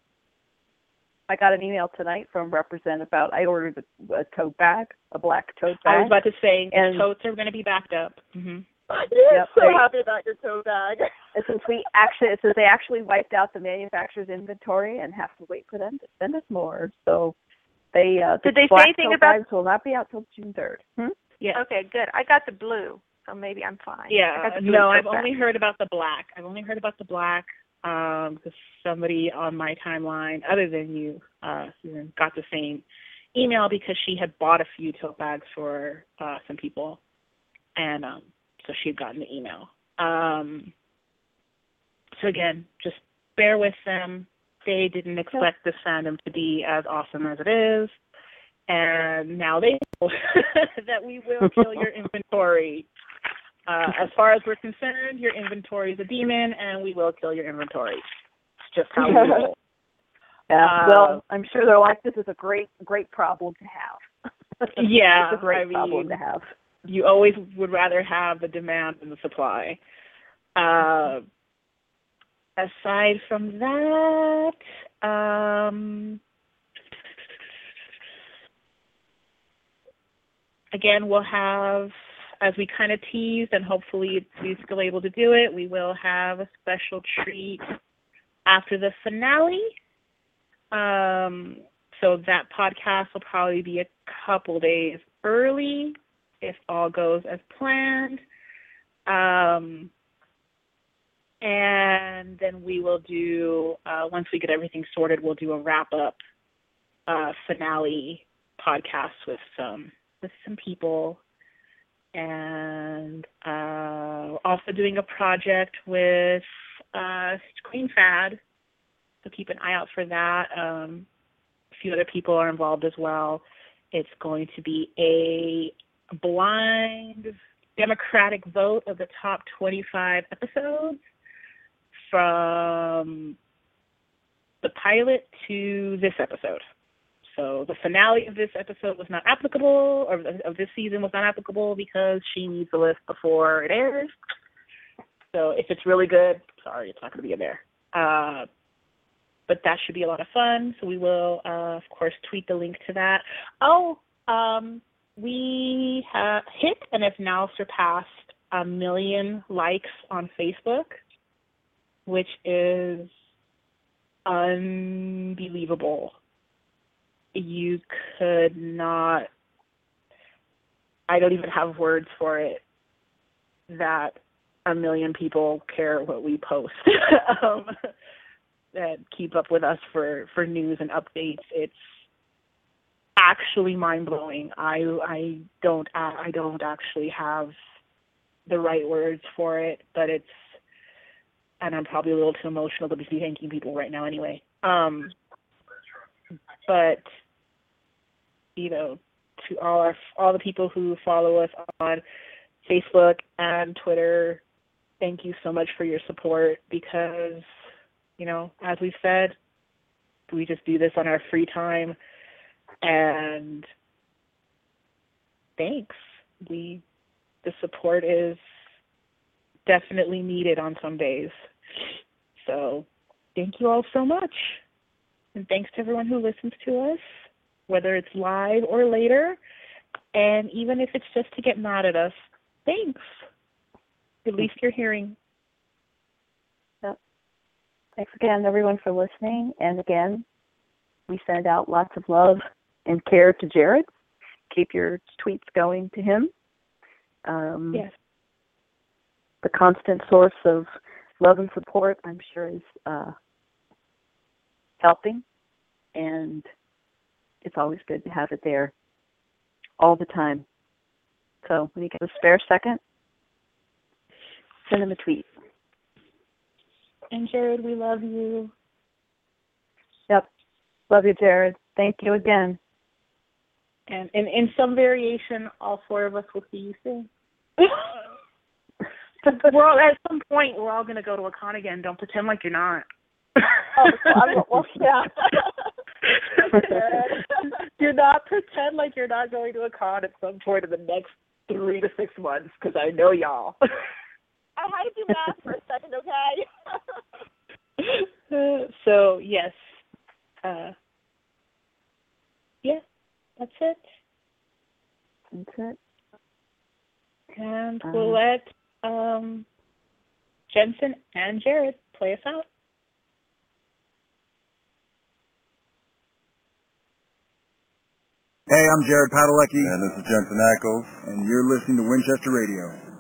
Speaker 4: I got an email tonight from Represent about I ordered a, a tote bag, a black tote bag.
Speaker 5: I was about to say
Speaker 4: And-
Speaker 5: the totes are going to be backed up. hmm
Speaker 3: You're
Speaker 4: Yep,
Speaker 3: so
Speaker 4: there-
Speaker 3: happy about your tote bag. (laughs)
Speaker 4: And since we actually, since they actually wiped out the manufacturer's inventory and have to wait for them to send us more, so they uh, the
Speaker 6: Did they say
Speaker 4: black
Speaker 6: anything
Speaker 4: tote
Speaker 6: about-
Speaker 4: bags will not be out till June third. Hmm?
Speaker 5: Yeah.
Speaker 6: Okay, good. I got the blue, so maybe I'm fine.
Speaker 5: Yeah,
Speaker 6: got the blue
Speaker 5: no, I've
Speaker 6: bag.
Speaker 5: only heard about the black. I've only heard about the black um because somebody on my timeline, other than you, uh, Susan, got the same email because she had bought a few tote bags for uh some people, and um so she had gotten the email. Um, so again, just bear with them. They didn't expect this fandom to be as awesome as it is, and now they (laughs) know that we will kill your (laughs) inventory. Uh, as far as we're concerned, your inventory is a demon, and we will kill your inventory. It's just how we (laughs) roll.
Speaker 4: Yeah.
Speaker 5: Uh,
Speaker 4: well, I'm sure they're like, this is a great, great problem to have. (laughs)
Speaker 5: Yeah,
Speaker 4: it's a great
Speaker 5: I
Speaker 4: problem
Speaker 5: mean,
Speaker 4: to have.
Speaker 5: you always would rather have the demand than the supply. Uh, aside from that, um, again, we'll have, as we kind of teased, and hopefully we're still able to do it, we will have a special treat after the finale. Um, so that podcast will probably be a couple days early if all goes as planned. Um, and then we will do uh, once we get everything sorted, we'll do a wrap up uh, finale podcast with some with some people, and uh, also doing a project with uh. So keep an eye out for that. Um, a few other people are involved as well. It's going to be a blind democratic vote of the top 25 episodes from the pilot to this episode. So the finale of this episode was not applicable, or of this season was not applicable because she needs the list before it airs. So if it's really good, sorry, it's not going to be in there. Uh, but that should be a lot of fun. So we will, uh, of course, tweet the link to that. Oh, um, we have hit and have now surpassed a million likes on Facebook, which is unbelievable. You could not, I don't even have words for it that a million people care what we post. (laughs) um, that keep up with us for for news and updates. It's actually mind blowing. I I don't I don't actually have the right words for it, but it's and I'm probably a little too emotional to be thanking people right now anyway. Um but you know, to all our all the people who follow us on Facebook and Twitter, thank you so much for your support because you know, as we've said, we just do this on our free time and thanks. We the support is definitely needed on some days. So thank you all so much. And thanks to everyone who listens to us, whether it's live or later. And even if it's just to get mad at us, thanks. At least you're hearing. Yep.
Speaker 4: Thanks again, everyone, for listening. And again, we send out lots of love and care to Jared. Keep your tweets going to him. Um,
Speaker 5: Yes.
Speaker 4: The constant source of love and support, I'm sure, is uh, helping. And it's always good to have it there all the time. So when you get a spare second, send him a tweet.
Speaker 5: And Jared, we love you.
Speaker 4: Yep. Love you, Jared. Thank you again.
Speaker 5: And in, in some variation, all four of us will see you soon. (laughs) we're all at some point we're all gonna go to a con again. Don't pretend like you're not.
Speaker 3: Oh, well, well, yeah. (laughs) (laughs)
Speaker 5: Do not pretend like you're not going to a con at some point in the next three to six months, because I know y'all.
Speaker 3: I had to do math for a second, okay? (laughs)
Speaker 5: so yes, uh, yeah, that's it.
Speaker 4: That's it.
Speaker 5: And
Speaker 4: Um,
Speaker 5: we'll let um, Jensen and Jared play us out.
Speaker 2: Hey, I'm Jared Padalecki,
Speaker 7: And this is Jensen Ackles.
Speaker 2: and you're listening to Winchester Radio.